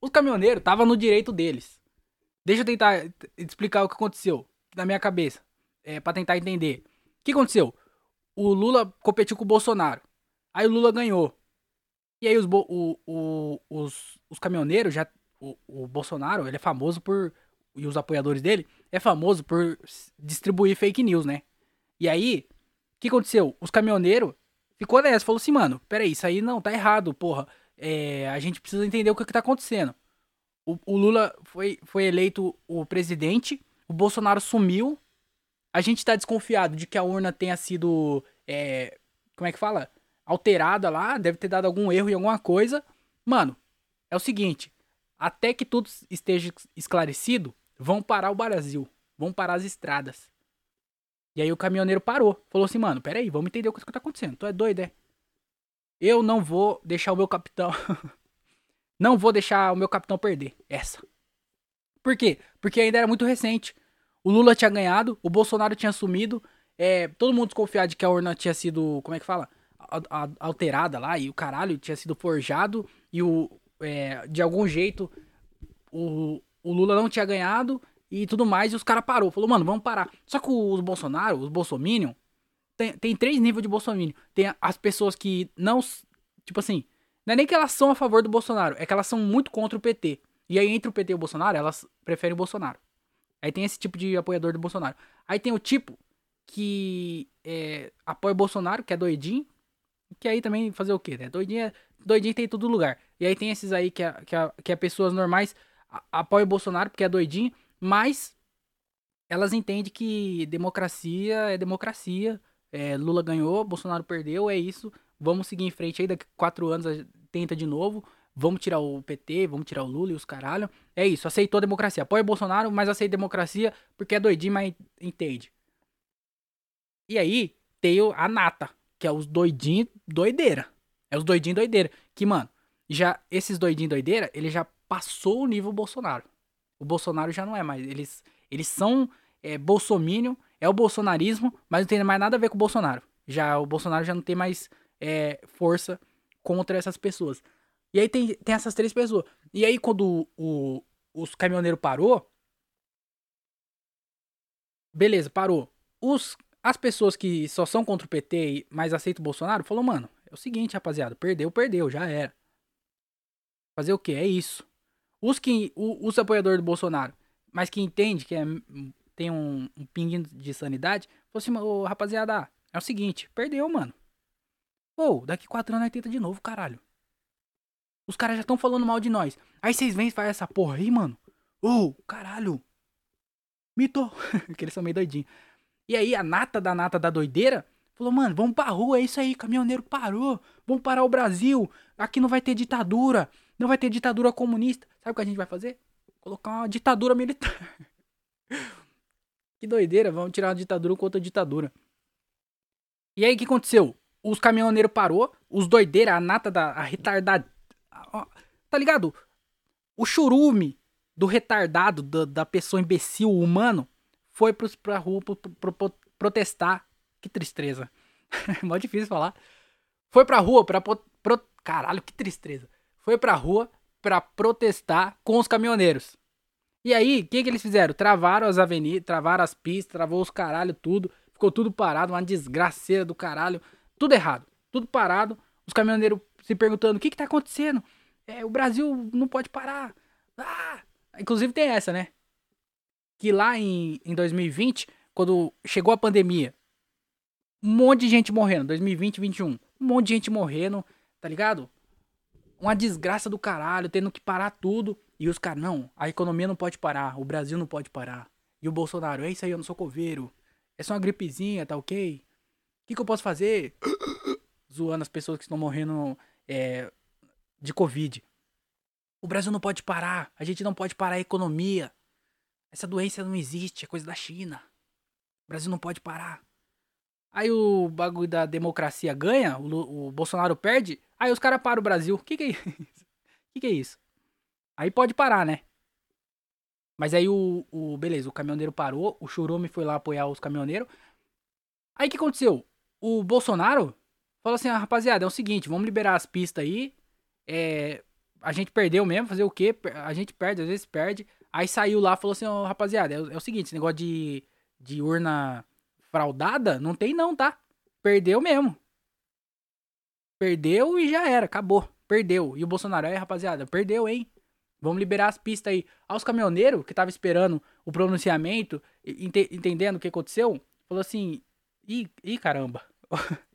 Os caminhoneiros estavam no direito deles. Deixa eu tentar explicar o que aconteceu na minha cabeça. É, para tentar entender. O que aconteceu? O Lula competiu com o Bolsonaro. Aí o Lula ganhou. E aí os, o, o, os, os caminhoneiros já. O, o Bolsonaro, ele é famoso por. E os apoiadores dele é famoso por distribuir fake news, né? E aí, o que aconteceu? Os caminhoneiros ficou nessa, falou assim, mano, peraí, isso aí não, tá errado, porra. É, a gente precisa entender o que, que tá acontecendo. O, o, Lula foi, foi eleito o presidente, o Bolsonaro sumiu. A gente tá desconfiado de que a urna tenha sido. É, como é que fala? Alterada lá, deve ter dado algum erro em alguma coisa. Mano, é o seguinte: até que tudo esteja esclarecido, vão parar o Brasil, vão parar as estradas. E aí o caminhoneiro parou. Falou assim, mano, peraí, vamos entender o que tá acontecendo. Tu é doido, é? Eu não vou deixar o meu capitão. não vou deixar o meu capitão perder. Essa. Por quê? Porque ainda era muito recente. O Lula tinha ganhado, o Bolsonaro tinha sumido. É, todo mundo desconfiado de que a urna tinha sido. Como é que fala? Alterada lá e o caralho tinha sido forjado. E o. É, de algum jeito o, o Lula não tinha ganhado e tudo mais, e os caras parou, falou, mano, vamos parar. Só que os Bolsonaro, os Bolsominion, tem, tem três níveis de Bolsominion. Tem as pessoas que não, tipo assim, não é nem que elas são a favor do Bolsonaro, é que elas são muito contra o PT. E aí entre o PT e o Bolsonaro, elas preferem o Bolsonaro. Aí tem esse tipo de apoiador do Bolsonaro. Aí tem o tipo que é, apoia o Bolsonaro, que é doidinho, que aí também fazer o quê, né? Doidinho, é, doidinho tem em todo lugar. E aí tem esses aí que é, que é, que é pessoas normais, apoia o Bolsonaro porque é doidinho, mas elas entendem que democracia é democracia. É, Lula ganhou, Bolsonaro perdeu, é isso. Vamos seguir em frente aí, daqui quatro anos tenta de novo. Vamos tirar o PT, vamos tirar o Lula e os caralho. É isso, aceitou a democracia. Apoia Bolsonaro, mas aceita democracia porque é doidinho, mas entende. E aí, tem a nata, que é os doidinhos doideira. É os doidinhos doideira. Que, mano, já esses doidinhos doideira, ele já passou o nível Bolsonaro. O Bolsonaro já não é mais. Eles, eles são é, bolsominion, é o bolsonarismo, mas não tem mais nada a ver com o Bolsonaro. Já o Bolsonaro já não tem mais é, força contra essas pessoas. E aí tem, tem essas três pessoas. E aí quando o, o os caminhoneiros parou, beleza, parou. Os, as pessoas que só são contra o PT, mas aceitam o Bolsonaro, falou, mano, é o seguinte, rapaziada, perdeu, perdeu, já era. Fazer o que? É isso. Os que os apoiadores do Bolsonaro, mas que entende que é, tem um, um pinguinho de sanidade, falou assim, ô, rapaziada, é o seguinte, perdeu, mano. Pô, daqui quatro anos nós tenta de novo, caralho. Os caras já estão falando mal de nós. Aí vocês vêm e fazem essa porra aí, mano. Ô, caralho. Mito. que eles são meio doidinhos. E aí a nata da nata da doideira falou, mano, vamos pra rua, é isso aí, caminhoneiro parou. Vamos parar o Brasil. Aqui não vai ter ditadura. Não vai ter ditadura comunista. Sabe o que a gente vai fazer? Colocar uma ditadura militar. que doideira, vamos tirar uma ditadura com outra ditadura. E aí o que aconteceu? Os caminhoneiros parou, os doideiras, a nata da a retardada Tá ligado? O churume do retardado, da, da pessoa imbecil humano, foi pros, pra rua pro, pro, pro, protestar. Que tristeza. Mó difícil falar. Foi pra rua pra. Pro, caralho, que tristeza. Foi pra rua pra protestar com os caminhoneiros. E aí, o que, que eles fizeram? Travaram as avenidas, travaram as pistas, travou os caralho, tudo. Ficou tudo parado, uma desgraceira do caralho. Tudo errado. Tudo parado. Os caminhoneiros se perguntando: o que, que tá acontecendo? É, o Brasil não pode parar. Ah! Inclusive tem essa, né? Que lá em, em 2020, quando chegou a pandemia, um monte de gente morrendo. 2020, 2021. Um monte de gente morrendo, tá ligado? Uma desgraça do caralho, tendo que parar tudo. E os caras, não, a economia não pode parar, o Brasil não pode parar. E o Bolsonaro, é isso aí, eu não sou coveiro. É só uma gripezinha, tá ok? O que, que eu posso fazer? Zoando as pessoas que estão morrendo é, de Covid. O Brasil não pode parar. A gente não pode parar a economia. Essa doença não existe, é coisa da China. O Brasil não pode parar. Aí o bagulho da democracia ganha, o, o Bolsonaro perde, aí os caras param o Brasil. O que, que é isso? O que, que é isso? Aí pode parar, né? Mas aí o, o. Beleza, o caminhoneiro parou, o Churume foi lá apoiar os caminhoneiros. Aí o que aconteceu? O Bolsonaro falou assim: ah, rapaziada, é o seguinte, vamos liberar as pistas aí é, a gente perdeu mesmo, fazer o quê? A gente perde, às vezes perde. Aí saiu lá falou assim, oh, rapaziada, é, é, o seguinte, esse negócio de, de urna fraudada, não tem não, tá? Perdeu mesmo. Perdeu e já era, acabou. Perdeu. E o Bolsonaro, aí, rapaziada, perdeu, hein? Vamos liberar as pistas aí. Aos caminhoneiros que tava esperando o pronunciamento, ent entendendo o que aconteceu, falou assim: ih, ih caramba.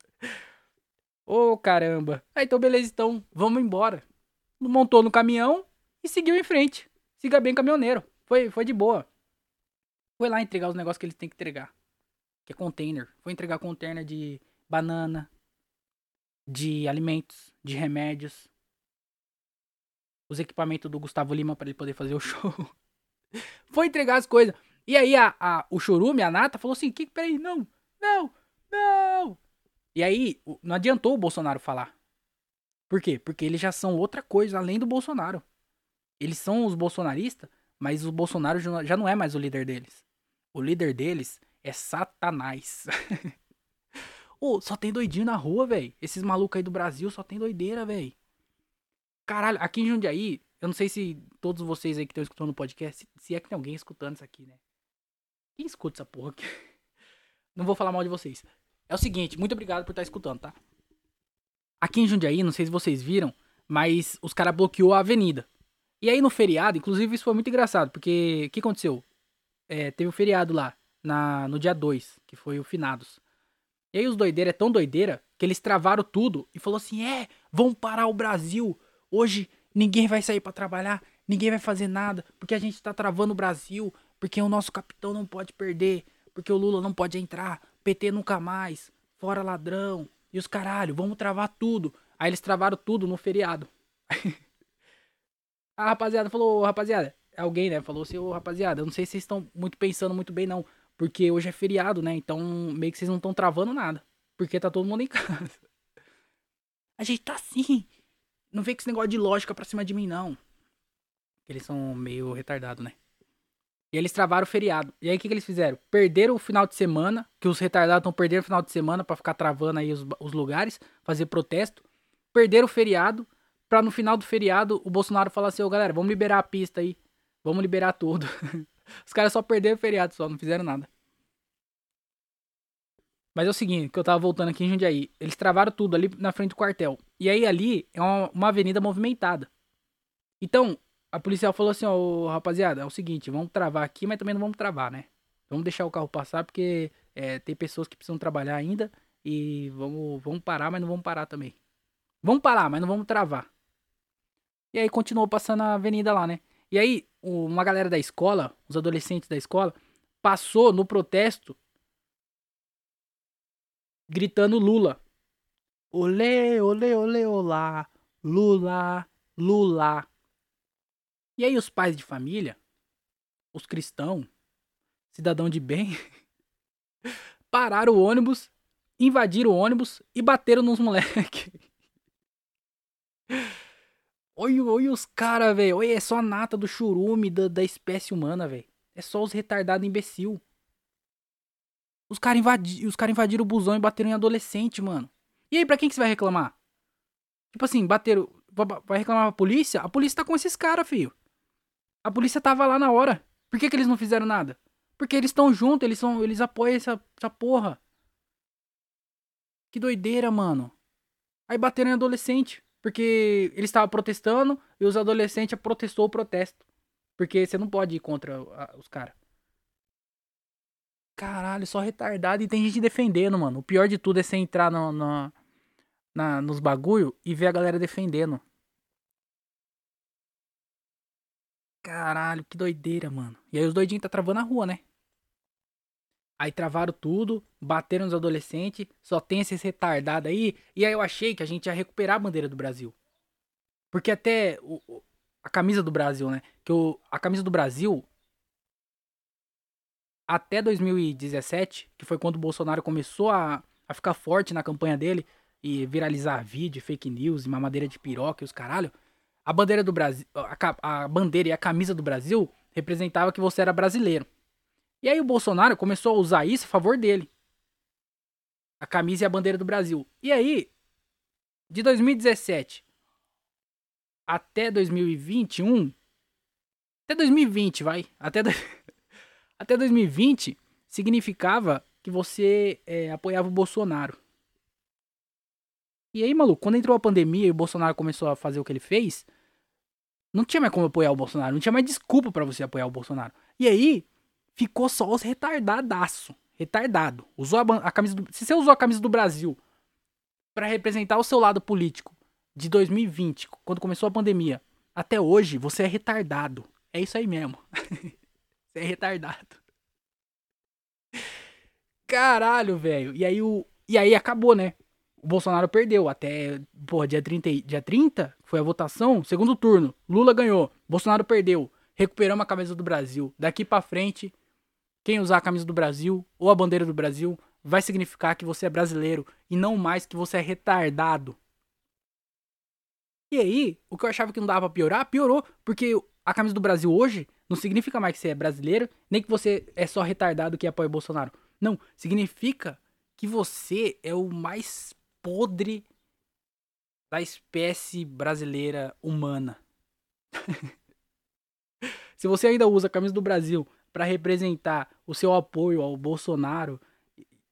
Ô, oh, caramba. Aí, então, beleza, então, vamos embora. Montou no caminhão e seguiu em frente. Siga bem, caminhoneiro. Foi, foi de boa. Foi lá entregar os negócios que ele tem que entregar. Que é container. Foi entregar container de banana, de alimentos, de remédios. Os equipamentos do Gustavo Lima para ele poder fazer o show. Foi entregar as coisas. E aí a, a, o Chorume, a Nata, falou assim: que, peraí, não, não, não. E aí, não adiantou o Bolsonaro falar. Por quê? Porque eles já são outra coisa além do Bolsonaro. Eles são os bolsonaristas, mas o Bolsonaro já não é mais o líder deles. O líder deles é Satanás. Ô, oh, só tem doidinho na rua, velho. Esses malucos aí do Brasil só tem doideira, velho. Caralho, aqui em Jundiaí, eu não sei se todos vocês aí que estão escutando o podcast, se, é que tem alguém escutando isso aqui, né? Quem escuta essa porra aqui? Não vou falar mal de vocês. É o seguinte, muito obrigado por estar escutando, tá? Aqui em Jundiaí, não sei se vocês viram, mas os caras bloqueou a avenida. E aí no feriado, inclusive isso foi muito engraçado, porque o que aconteceu? É, teve um feriado lá, na, no dia 2, que foi o Finados. E aí os doideiros é tão doideira que eles travaram tudo e falou assim: é, vamos parar o Brasil. Hoje ninguém vai sair para trabalhar, ninguém vai fazer nada, porque a gente tá travando o Brasil, porque o nosso capitão não pode perder, porque o Lula não pode entrar, PT nunca mais, fora ladrão, e os caralho, vamos travar tudo. Aí eles travaram tudo no feriado. a rapaziada falou, rapaziada, alguém, né, falou assim, ô rapaziada, eu não sei se vocês estão muito pensando muito bem não, porque hoje é feriado, né, então meio que vocês não estão travando nada. Porque tá todo mundo em casa. A gente tá assim. Não vem com esse negócio de lógica pra cima de mim, não. Eles são meio retardados, né? E eles travaram o feriado. E aí o que, que eles fizeram? Perderam o final de semana, que os retardados estão perdendo o final de semana para ficar travando aí os, os lugares, fazer protesto. Perderam o feriado, pra no final do feriado o Bolsonaro falar assim, ô galera, vamos liberar a pista aí. Vamos liberar tudo. os caras só perderam o feriado, só, não fizeram nada. Mas é o seguinte, que eu tava voltando aqui em Jundiaí. Eles travaram tudo ali na frente do quartel. E aí ali é uma, uma avenida movimentada. Então, a policial falou assim, ó, rapaziada, é o seguinte, vamos travar aqui, mas também não vamos travar, né? Vamos deixar o carro passar porque é, tem pessoas que precisam trabalhar ainda e vamos, vamos parar, mas não vamos parar também. Vamos parar, mas não vamos travar. E aí continuou passando a avenida lá, né? E aí uma galera da escola, os adolescentes da escola, passou no protesto gritando Lula. Olê, olê, olê, olá. Lula, Lula. E aí os pais de família, os cristãos, cidadão de bem, pararam o ônibus, invadiram o ônibus e bateram nos moleques. Olha, olha os caras, velho. Olha, é só a nata do churume da, da espécie humana, velho. É só os retardados imbecil. Os caras invadi cara invadiram o busão e bateram em adolescente, mano. E aí, pra quem que você vai reclamar? Tipo assim, bateram. Vai reclamar pra polícia? A polícia tá com esses caras, filho. A polícia tava lá na hora. Por que, que eles não fizeram nada? Porque eles estão juntos, eles são, eles apoiam essa, essa porra. Que doideira, mano. Aí bateram em adolescente. Porque eles estavam protestando e os adolescentes protestou o protesto. Porque você não pode ir contra os caras. Caralho, só retardado e tem gente defendendo, mano. O pior de tudo é você entrar no, no na, nos bagulho e ver a galera defendendo. Caralho, que doideira, mano. E aí os doidinhos tá travando a rua, né? Aí travaram tudo, bateram nos adolescentes, só tem esses retardados aí. E aí eu achei que a gente ia recuperar a bandeira do Brasil. Porque até o, a camisa do Brasil, né? Que o, a camisa do Brasil, até 2017, que foi quando o Bolsonaro começou a, a ficar forte na campanha dele e viralizar vídeo, fake news, mamadeira de piroca e os caralho. A bandeira do Brasil, a, a bandeira e a camisa do Brasil representava que você era brasileiro. E aí o Bolsonaro começou a usar isso a favor dele. A camisa e a bandeira do Brasil. E aí, de 2017 até 2021, até 2020, vai, até, do, até 2020 significava que você é, apoiava o Bolsonaro. E aí, maluco, quando entrou a pandemia e o Bolsonaro começou a fazer o que ele fez, não tinha mais como apoiar o Bolsonaro, não tinha mais desculpa para você apoiar o Bolsonaro. E aí, ficou só os retardadaço. Retardado. Usou a, a, camisa do, Se você usou a camisa do Brasil para representar o seu lado político de 2020, quando começou a pandemia, até hoje, você é retardado. É isso aí mesmo. você é retardado. Caralho, velho. E aí o. E aí acabou, né? o Bolsonaro perdeu até, porra, dia 30, dia 30 foi a votação, segundo turno. Lula ganhou, Bolsonaro perdeu. Recuperamos a camisa do Brasil. Daqui para frente, quem usar a camisa do Brasil ou a bandeira do Brasil vai significar que você é brasileiro e não mais que você é retardado. E aí, o que eu achava que não dava pra piorar, piorou, porque a camisa do Brasil hoje não significa mais que você é brasileiro, nem que você é só retardado que apoia Bolsonaro. Não, significa que você é o mais podre da espécie brasileira humana. Se você ainda usa a camisa do Brasil para representar o seu apoio ao Bolsonaro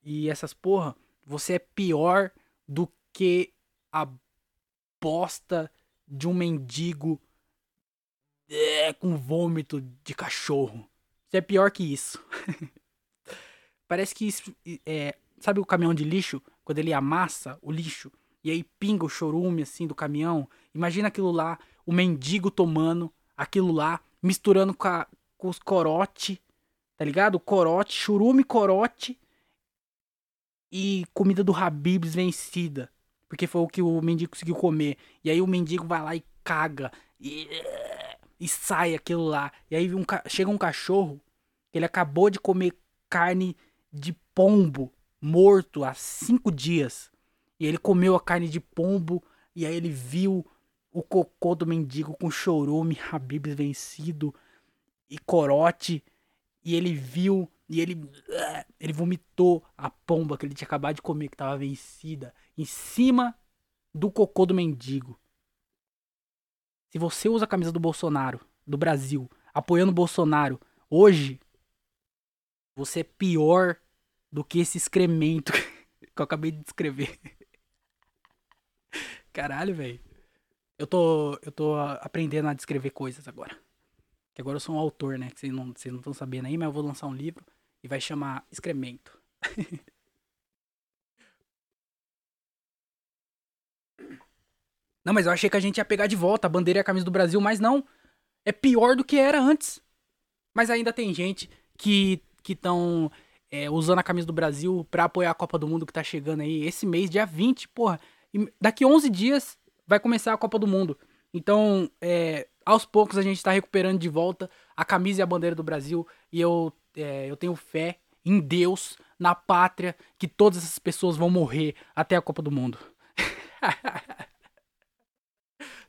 e essas porra, você é pior do que a bosta de um mendigo é, com vômito de cachorro. Você é pior que isso. Parece que isso é, sabe o caminhão de lixo quando ele amassa o lixo e aí pinga o chorume assim do caminhão. Imagina aquilo lá, o mendigo tomando aquilo lá, misturando com, a, com os corote, tá ligado? Corote, churume, corote e comida do Habibs vencida. Porque foi o que o mendigo conseguiu comer. E aí o mendigo vai lá e caga. E, e sai aquilo lá. E aí um, chega um cachorro. Ele acabou de comer carne de pombo morto há cinco dias. E ele comeu a carne de pombo. E aí ele viu o cocô do mendigo com chorume, Habibs vencido e corote. E ele viu. E ele. Ele vomitou a pomba que ele tinha acabado de comer, que tava vencida. Em cima do cocô do mendigo. Se você usa a camisa do Bolsonaro, do Brasil, apoiando o Bolsonaro, hoje, você é pior do que esse excremento que eu acabei de descrever. Caralho, velho. Eu tô, eu tô aprendendo a descrever coisas agora. Que agora eu sou um autor, né? Que vocês não estão sabendo aí, mas eu vou lançar um livro e vai chamar Excremento. não, mas eu achei que a gente ia pegar de volta a bandeira e a camisa do Brasil, mas não. É pior do que era antes. Mas ainda tem gente que que estão é, usando a camisa do Brasil pra apoiar a Copa do Mundo que tá chegando aí esse mês, dia 20, porra. daqui 11 dias vai começar a Copa do Mundo. Então, é, aos poucos a gente tá recuperando de volta a camisa e a bandeira do Brasil. E eu, é, eu tenho fé em Deus, na pátria, que todas essas pessoas vão morrer até a Copa do Mundo.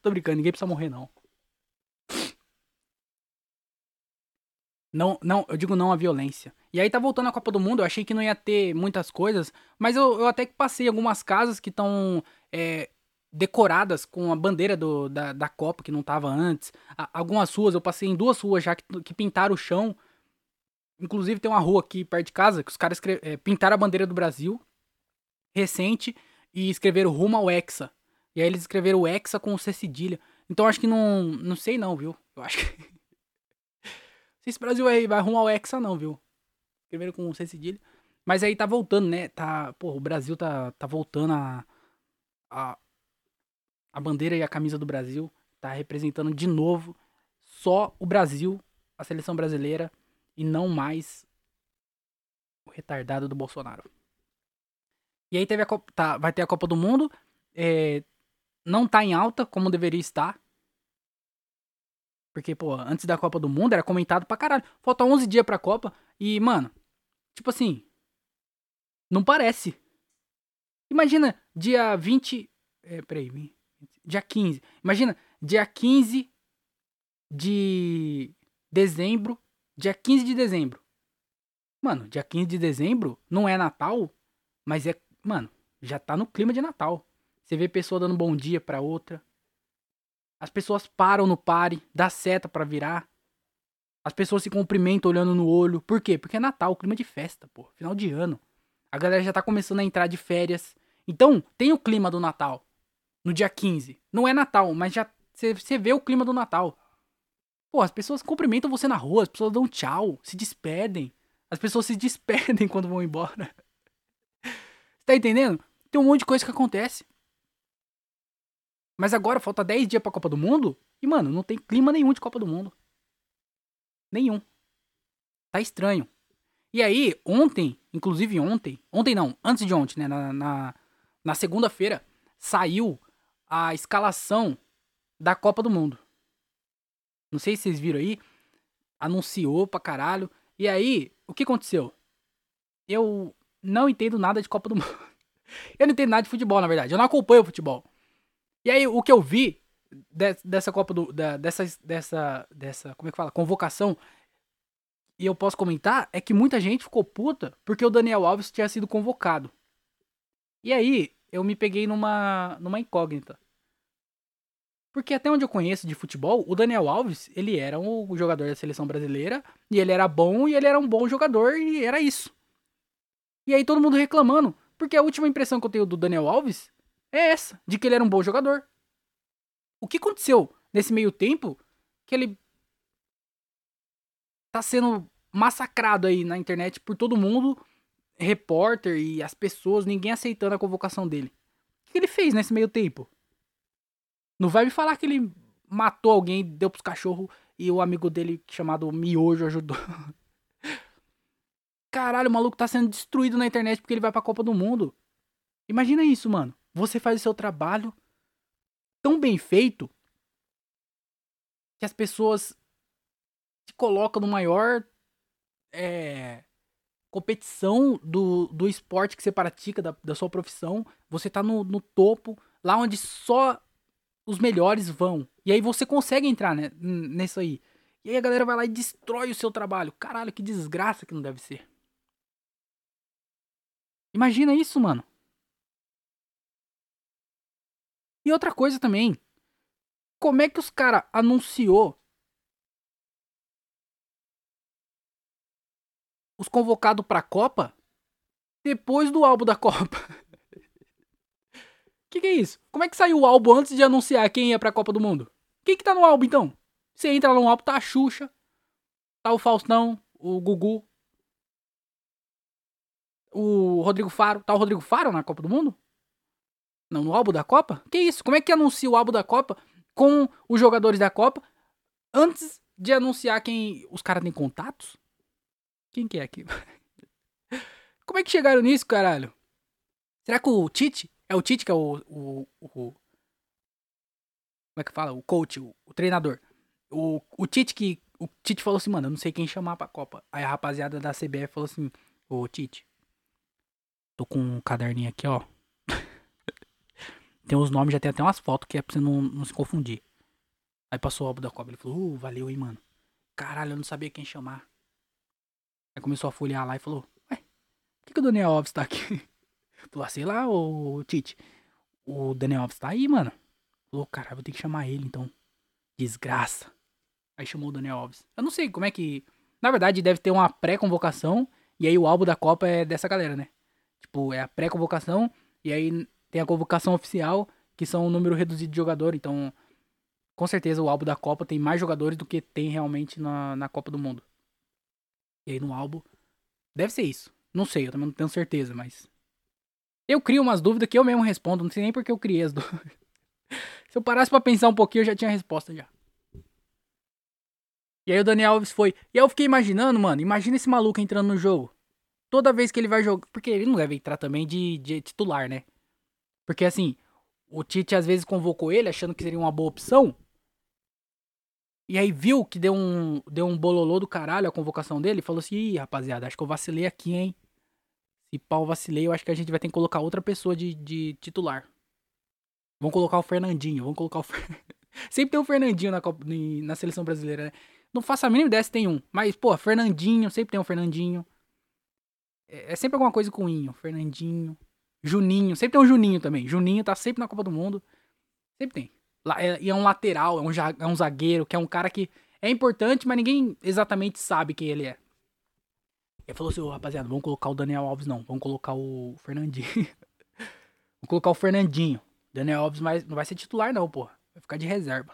Tô brincando, ninguém precisa morrer, não. Não, não, eu digo não à violência. E aí tá voltando a Copa do Mundo, eu achei que não ia ter muitas coisas, mas eu, eu até que passei algumas casas que estão é, decoradas com a bandeira do, da, da Copa, que não tava antes. A, algumas ruas, eu passei em duas ruas já que, que pintaram o chão. Inclusive tem uma rua aqui perto de casa que os caras é, pintaram a bandeira do Brasil, recente, e escreveram rumo ao Hexa. E aí eles escreveram o Hexa com o C cedilha. Então acho que não, não sei não, viu? Eu acho que se esse Brasil aí vai arrumar o Hexa, não, viu? Escreveram com C cedilha. Mas aí tá voltando, né? Tá, pô, o Brasil tá, tá voltando a, a. A bandeira e a camisa do Brasil. Tá representando de novo só o Brasil, a seleção brasileira, e não mais o retardado do Bolsonaro. E aí teve a Copa, tá, vai ter a Copa do Mundo. É, não tá em alta como deveria estar. Porque, pô, antes da Copa do Mundo era comentado pra caralho. Falta 11 dias pra Copa. E, mano, tipo assim. Não parece. Imagina, dia 20. É, peraí. Dia 15. Imagina, dia 15 de dezembro. Dia 15 de dezembro. Mano, dia 15 de dezembro não é Natal, mas é. Mano, já tá no clima de Natal. Você vê pessoa dando bom dia pra outra. As pessoas param no pare, dá seta para virar. As pessoas se cumprimentam olhando no olho. Por quê? Porque é Natal, clima de festa, pô. Final de ano. A galera já tá começando a entrar de férias. Então, tem o clima do Natal. No dia 15. Não é Natal, mas já você vê o clima do Natal. Pô, as pessoas cumprimentam você na rua, as pessoas dão tchau, se despedem. As pessoas se despedem quando vão embora. tá entendendo? Tem um monte de coisa que acontece. Mas agora falta 10 dias pra Copa do Mundo e, mano, não tem clima nenhum de Copa do Mundo. Nenhum. Tá estranho. E aí, ontem, inclusive ontem, ontem não, antes de ontem, né, na, na, na segunda-feira, saiu a escalação da Copa do Mundo. Não sei se vocês viram aí, anunciou pra caralho. E aí, o que aconteceu? Eu não entendo nada de Copa do Mundo. Eu não entendo nada de futebol, na verdade. Eu não acompanho o futebol. E aí, o que eu vi de, dessa Copa do. Da, dessa, dessa. Dessa. Como é que fala? Convocação. E eu posso comentar, é que muita gente ficou puta porque o Daniel Alves tinha sido convocado. E aí, eu me peguei numa, numa incógnita. Porque até onde eu conheço de futebol, o Daniel Alves, ele era um jogador da seleção brasileira, e ele era bom, e ele era um bom jogador, e era isso. E aí todo mundo reclamando, porque a última impressão que eu tenho do Daniel Alves é essa, de que ele era um bom jogador. O que aconteceu nesse meio tempo que ele tá sendo massacrado aí na internet por todo mundo, repórter e as pessoas, ninguém aceitando a convocação dele. O que ele fez nesse meio tempo? Não vai me falar que ele matou alguém, deu pros cachorros e o amigo dele chamado Miojo ajudou. Caralho, o maluco tá sendo destruído na internet porque ele vai pra Copa do Mundo. Imagina isso, mano. Você faz o seu trabalho tão bem feito que as pessoas te colocam no maior é, competição do, do esporte que você pratica, da, da sua profissão, você tá no, no topo, lá onde só os melhores vão. E aí você consegue entrar né, nisso aí. E aí a galera vai lá e destrói o seu trabalho. Caralho, que desgraça que não deve ser. Imagina isso, mano. E outra coisa também. Como é que os cara anunciou os convocados pra Copa depois do álbum da Copa? que que é isso? Como é que saiu o álbum antes de anunciar quem ia pra Copa do Mundo? Quem que tá no álbum então? Você entra no álbum, tá a Xuxa, tá o Faustão, o Gugu, o Rodrigo Faro. Tá o Rodrigo Faro na Copa do Mundo? Não, no álbum da Copa? Que isso? Como é que anuncia o álbum da Copa com os jogadores da Copa antes de anunciar quem. Os caras têm contatos? Quem que é aqui? Como é que chegaram nisso, caralho? Será que o Tite? É o Tite que é o. o, o como é que fala? O coach, o, o treinador. O, o Tite que. O Tite falou assim, mano, eu não sei quem chamar pra Copa. Aí a rapaziada da CBF falou assim, ô Tite, Tô com um caderninho aqui, ó. Tem os nomes, já tem até umas fotos que é pra você não, não se confundir. Aí passou o álbum da cobra. Ele falou, uh, valeu aí, mano. Caralho, eu não sabia quem chamar. Aí começou a folhear lá e falou, ué, por que, que o Daniel Alves tá aqui? falou, ah, sei lá, ô Tite. O Daniel Alves tá aí, mano. Falou, caralho, vou ter que chamar ele então. Desgraça. Aí chamou o Daniel Alves. Eu não sei como é que. Na verdade, deve ter uma pré-convocação. E aí o álbum da Copa é dessa galera, né? Tipo, é a pré-convocação e aí tem a convocação oficial, que são um número reduzido de jogador. Então, com certeza o álbum da Copa tem mais jogadores do que tem realmente na, na Copa do Mundo. E aí no álbum. Deve ser isso. Não sei, eu também não tenho certeza, mas. Eu crio umas dúvidas que eu mesmo respondo. Não sei nem porque eu criei as dúvidas. Se eu parasse pra pensar um pouquinho, eu já tinha a resposta já. E aí o Daniel Alves foi. E aí eu fiquei imaginando, mano. Imagina esse maluco entrando no jogo toda vez que ele vai jogar. Porque ele não deve entrar também de, de titular, né? Porque assim, o Tite às vezes convocou ele achando que seria uma boa opção. E aí viu que deu um, deu um bololô do caralho a convocação dele e falou assim: Ih, rapaziada, acho que eu vacilei aqui, hein? Se pau vacilei, eu acho que a gente vai ter que colocar outra pessoa de, de titular. Vamos colocar o Fernandinho, vamos colocar o. Sempre tem o Fernandinho na, na seleção brasileira, né? Não faço a mínima ideia se tem um. Mas, pô, Fernandinho, sempre tem um Fernandinho. É, é sempre alguma coisa com Inho. Fernandinho. Juninho. Sempre tem um Juninho também. Juninho tá sempre na Copa do Mundo. Sempre tem. É, e é um lateral, é um, é um zagueiro, que é um cara que é importante, mas ninguém exatamente sabe quem ele é. Ele falou assim, oh, rapaziada, vamos colocar o Daniel Alves não, vamos colocar o Fernandinho. vamos colocar o Fernandinho. Daniel Alves mas não vai ser titular não, pô. Vai ficar de reserva.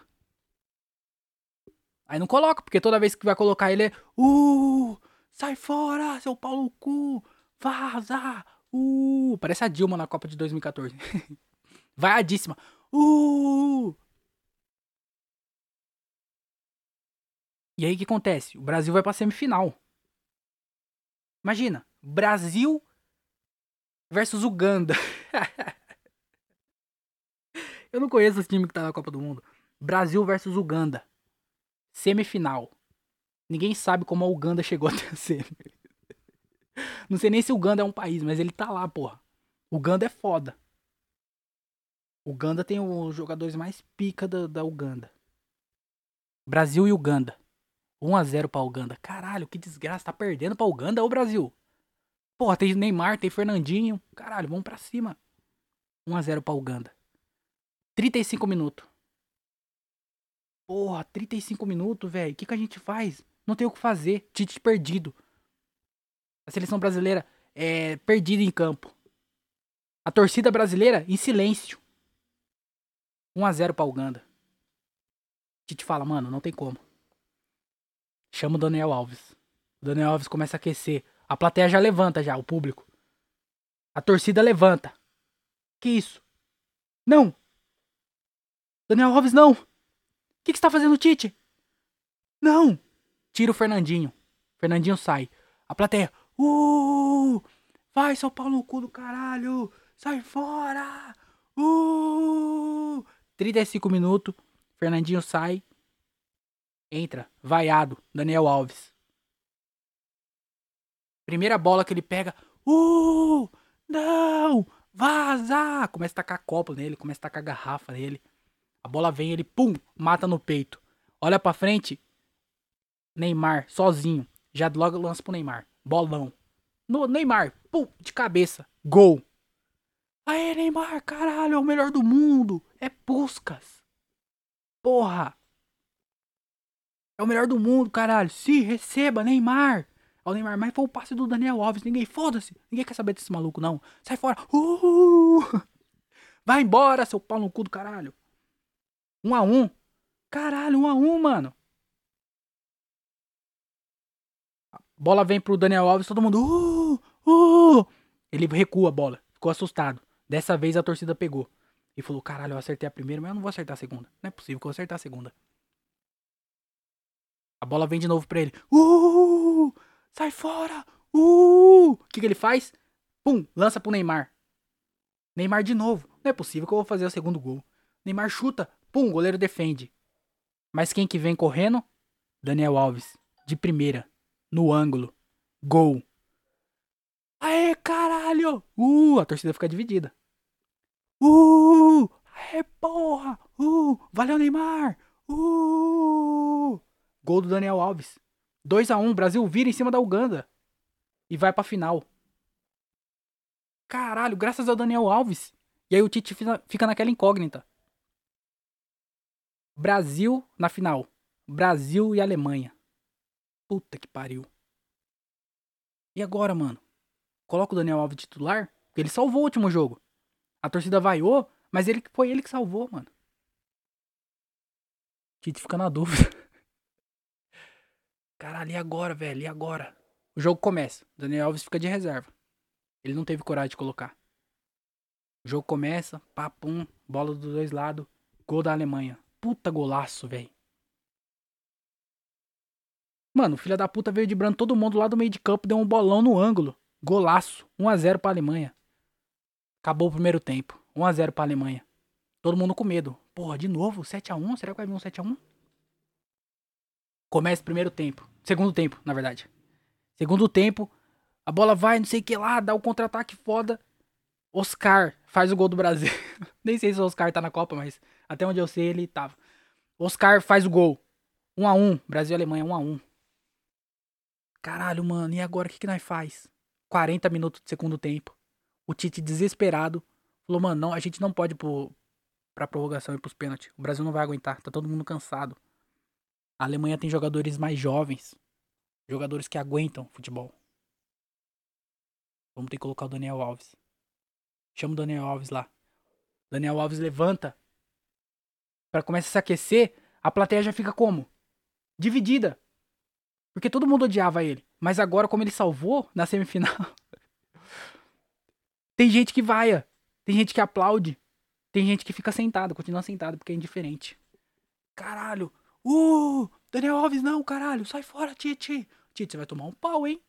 Aí não coloca, porque toda vez que vai colocar ele é... Uh, Sai fora, seu Paulo cu! Vaza! Uh! Parece a Dilma na Copa de 2014. Vaiadíssima. Uh! E aí o que acontece? O Brasil vai pra semifinal. Imagina, Brasil versus Uganda. Eu não conheço esse time que tá na Copa do Mundo. Brasil versus Uganda. Semifinal. Ninguém sabe como a Uganda chegou até a ser. Não sei nem se Uganda é um país, mas ele tá lá, porra. Uganda é foda. Uganda tem os jogadores mais pica da, da Uganda. Brasil e Uganda. 1x0 pra Uganda. Caralho, que desgraça. Tá perdendo pra Uganda ou Brasil? Porra, tem Neymar, tem Fernandinho. Caralho, vamos pra cima. 1x0 pra Uganda. 35 minutos. Porra, 35 minutos, velho. O que, que a gente faz? Não tem o que fazer. Tite perdido. A seleção brasileira é perdida em campo. A torcida brasileira em silêncio. 1 a 0 para Uganda. Tite fala, mano, não tem como. Chama o Daniel Alves. O Daniel Alves começa a aquecer. A plateia já levanta já, o público. A torcida levanta. Que isso? Não! Daniel Alves, não! O que, que está fazendo, Tite? Não! Tira o Fernandinho. Fernandinho sai. A plateia. Uh! Vai, São Paulo no cu do caralho! Sai fora! Uh! 35 minutos. Fernandinho sai. Entra. Vaiado. Daniel Alves. Primeira bola que ele pega. Uh! Não! Vaza! Começa a tacar copo nele, começa a tacar garrafa nele. A bola vem, ele pum, mata no peito. Olha pra frente. Neymar, sozinho. Já logo lança pro Neymar. Bolão. No Neymar, pum, de cabeça. Gol. Aê, Neymar, caralho, é o melhor do mundo. É Puscas. Porra. É o melhor do mundo, caralho. Se receba, Neymar. Ó, Neymar, mas foi o passe do Daniel Alves. Ninguém, foda-se. Ninguém quer saber desse maluco, não. Sai fora. Uh! Vai embora, seu pau no cu do caralho. Um a um. Caralho, um a um, mano. Bola vem pro Daniel Alves, todo mundo. Uh, uh. Ele recua a bola. Ficou assustado. Dessa vez a torcida pegou. E falou: caralho, eu acertei a primeira, mas eu não vou acertar a segunda. Não é possível que eu acertar a segunda. A bola vem de novo pra ele. Uh! Sai fora! Uh! O que, que ele faz? Pum! Lança pro Neymar. Neymar de novo. Não é possível que eu vou fazer o segundo gol. Neymar chuta. Pum! Goleiro defende. Mas quem que vem correndo? Daniel Alves. De primeira. No ângulo. Gol. Aê, caralho! Uh! A torcida fica dividida. Uh! Aê, porra! Uh! Valeu, Neymar! Uh! Gol do Daniel Alves. 2 a 1 Brasil vira em cima da Uganda. E vai pra final. Caralho, graças ao Daniel Alves. E aí o Tite fica naquela incógnita. Brasil na final. Brasil e Alemanha. Puta que pariu. E agora, mano? Coloca o Daniel Alves titular? Ele salvou o último jogo. A torcida vaiou, mas ele foi ele que salvou, mano. Tite fica na dúvida. Caralho, e agora, velho? E agora? O jogo começa. Daniel Alves fica de reserva. Ele não teve coragem de colocar. O jogo começa, papum, bola dos dois lados, gol da Alemanha. Puta golaço, velho. Mano, o filho da puta veio de branco todo mundo lá do meio de campo, deu um bolão no ângulo. Golaço. 1x0 pra Alemanha. Acabou o primeiro tempo. 1x0 pra Alemanha. Todo mundo com medo. Porra, de novo? 7x1? Será que vai vir um 7x1? Começa o primeiro tempo. Segundo tempo, na verdade. Segundo tempo, a bola vai, não sei o que lá, dá o um contra-ataque foda. Oscar faz o gol do Brasil. Nem sei se o Oscar tá na Copa, mas até onde eu sei ele tava. Oscar faz o gol. 1 a 1 Brasil e Alemanha, 1 a 1 Caralho, mano, e agora o que, que nós faz? 40 minutos de segundo tempo. O Tite desesperado falou, mano, não, a gente não pode pro, pra prorrogação e pros pênaltis. O Brasil não vai aguentar, tá todo mundo cansado. A Alemanha tem jogadores mais jovens. Jogadores que aguentam futebol. Vamos ter que colocar o Daniel Alves. Chama o Daniel Alves lá. Daniel Alves levanta. Para começar a se aquecer, a plateia já fica como? Dividida. Porque todo mundo odiava ele. Mas agora, como ele salvou na semifinal. tem gente que vaia. Tem gente que aplaude. Tem gente que fica sentado, continua sentado porque é indiferente. Caralho, Uh, Daniel Alves não, caralho. Sai fora, Tite. Tite, você vai tomar um pau, hein?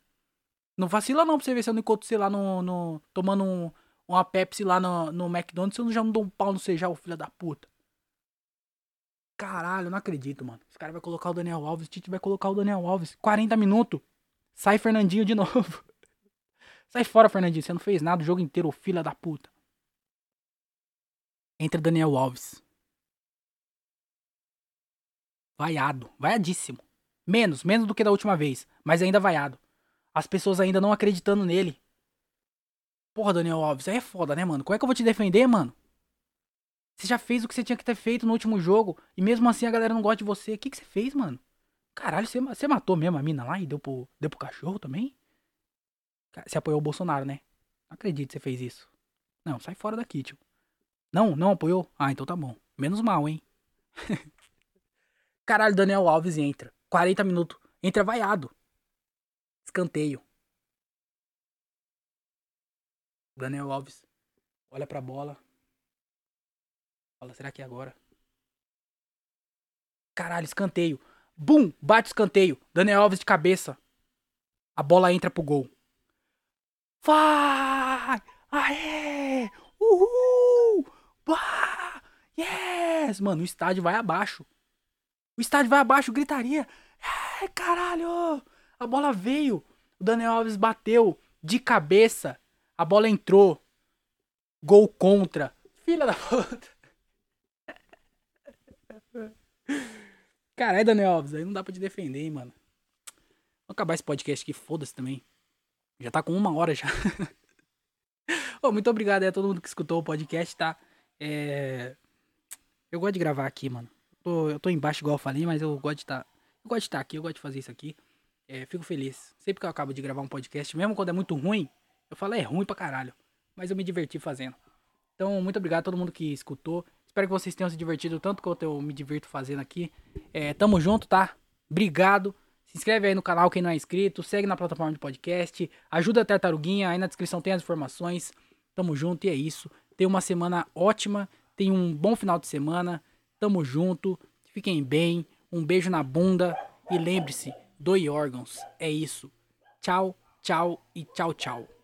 Não vacila não pra você ver se eu não encontro você lá no. no tomando um, uma Pepsi lá no, no McDonald's. Eu já não dou um pau no seja o filho da puta. Caralho, não acredito, mano. Os caras vão colocar o Daniel Alves. O Tite vai colocar o Daniel Alves. 40 minutos. Sai Fernandinho de novo. Sai fora, Fernandinho. Você não fez nada o jogo inteiro, filha da puta. Entra Daniel Alves. Vaiado. Vaiadíssimo. Menos, menos do que da última vez. Mas ainda vaiado. As pessoas ainda não acreditando nele. Porra, Daniel Alves, aí é foda, né, mano? Como é que eu vou te defender, mano? Você já fez o que você tinha que ter feito no último jogo. E mesmo assim a galera não gosta de você. O que, que você fez, mano? Caralho, você, você matou mesmo a mina lá e deu pro, deu pro cachorro também? Você apoiou o Bolsonaro, né? Não acredito que você fez isso. Não, sai fora daqui, tio. Não, não apoiou? Ah, então tá bom. Menos mal, hein? Caralho, Daniel Alves entra. 40 minutos. Entra vaiado. Escanteio. Daniel Alves olha pra bola. Fala, será que é agora? Caralho, escanteio. Bum! Bate o escanteio. Daniel Alves de cabeça. A bola entra pro gol. Vai! Aê! Uhul! Bah! Yes! Mano, o estádio vai abaixo. O estádio vai abaixo, gritaria. É, caralho! A bola veio. O Daniel Alves bateu de cabeça. A bola entrou. Gol contra. Filha da puta. Caralho, Daniel Alves, aí não dá pra te defender, hein, mano. Vou acabar esse podcast aqui, foda-se também. Já tá com uma hora já. oh, muito obrigado aí a todo mundo que escutou o podcast, tá? É... Eu gosto de gravar aqui, mano. Eu tô, eu tô embaixo, igual eu falei, mas eu gosto de estar. Tá... Gosto de estar tá aqui, eu gosto de fazer isso aqui. É, fico feliz. Sempre que eu acabo de gravar um podcast, mesmo quando é muito ruim, eu falo, é ruim pra caralho. Mas eu me diverti fazendo. Então, muito obrigado a todo mundo que escutou. Espero que vocês tenham se divertido tanto quanto eu me divirto fazendo aqui. É, tamo junto, tá? Obrigado. Se inscreve aí no canal quem não é inscrito. Segue na plataforma de podcast. Ajuda a Tartaruguinha. Aí na descrição tem as informações. Tamo junto e é isso. Tenha uma semana ótima. Tenha um bom final de semana. Tamo junto. Fiquem bem. Um beijo na bunda. E lembre-se, doe órgãos. É isso. Tchau, tchau e tchau, tchau.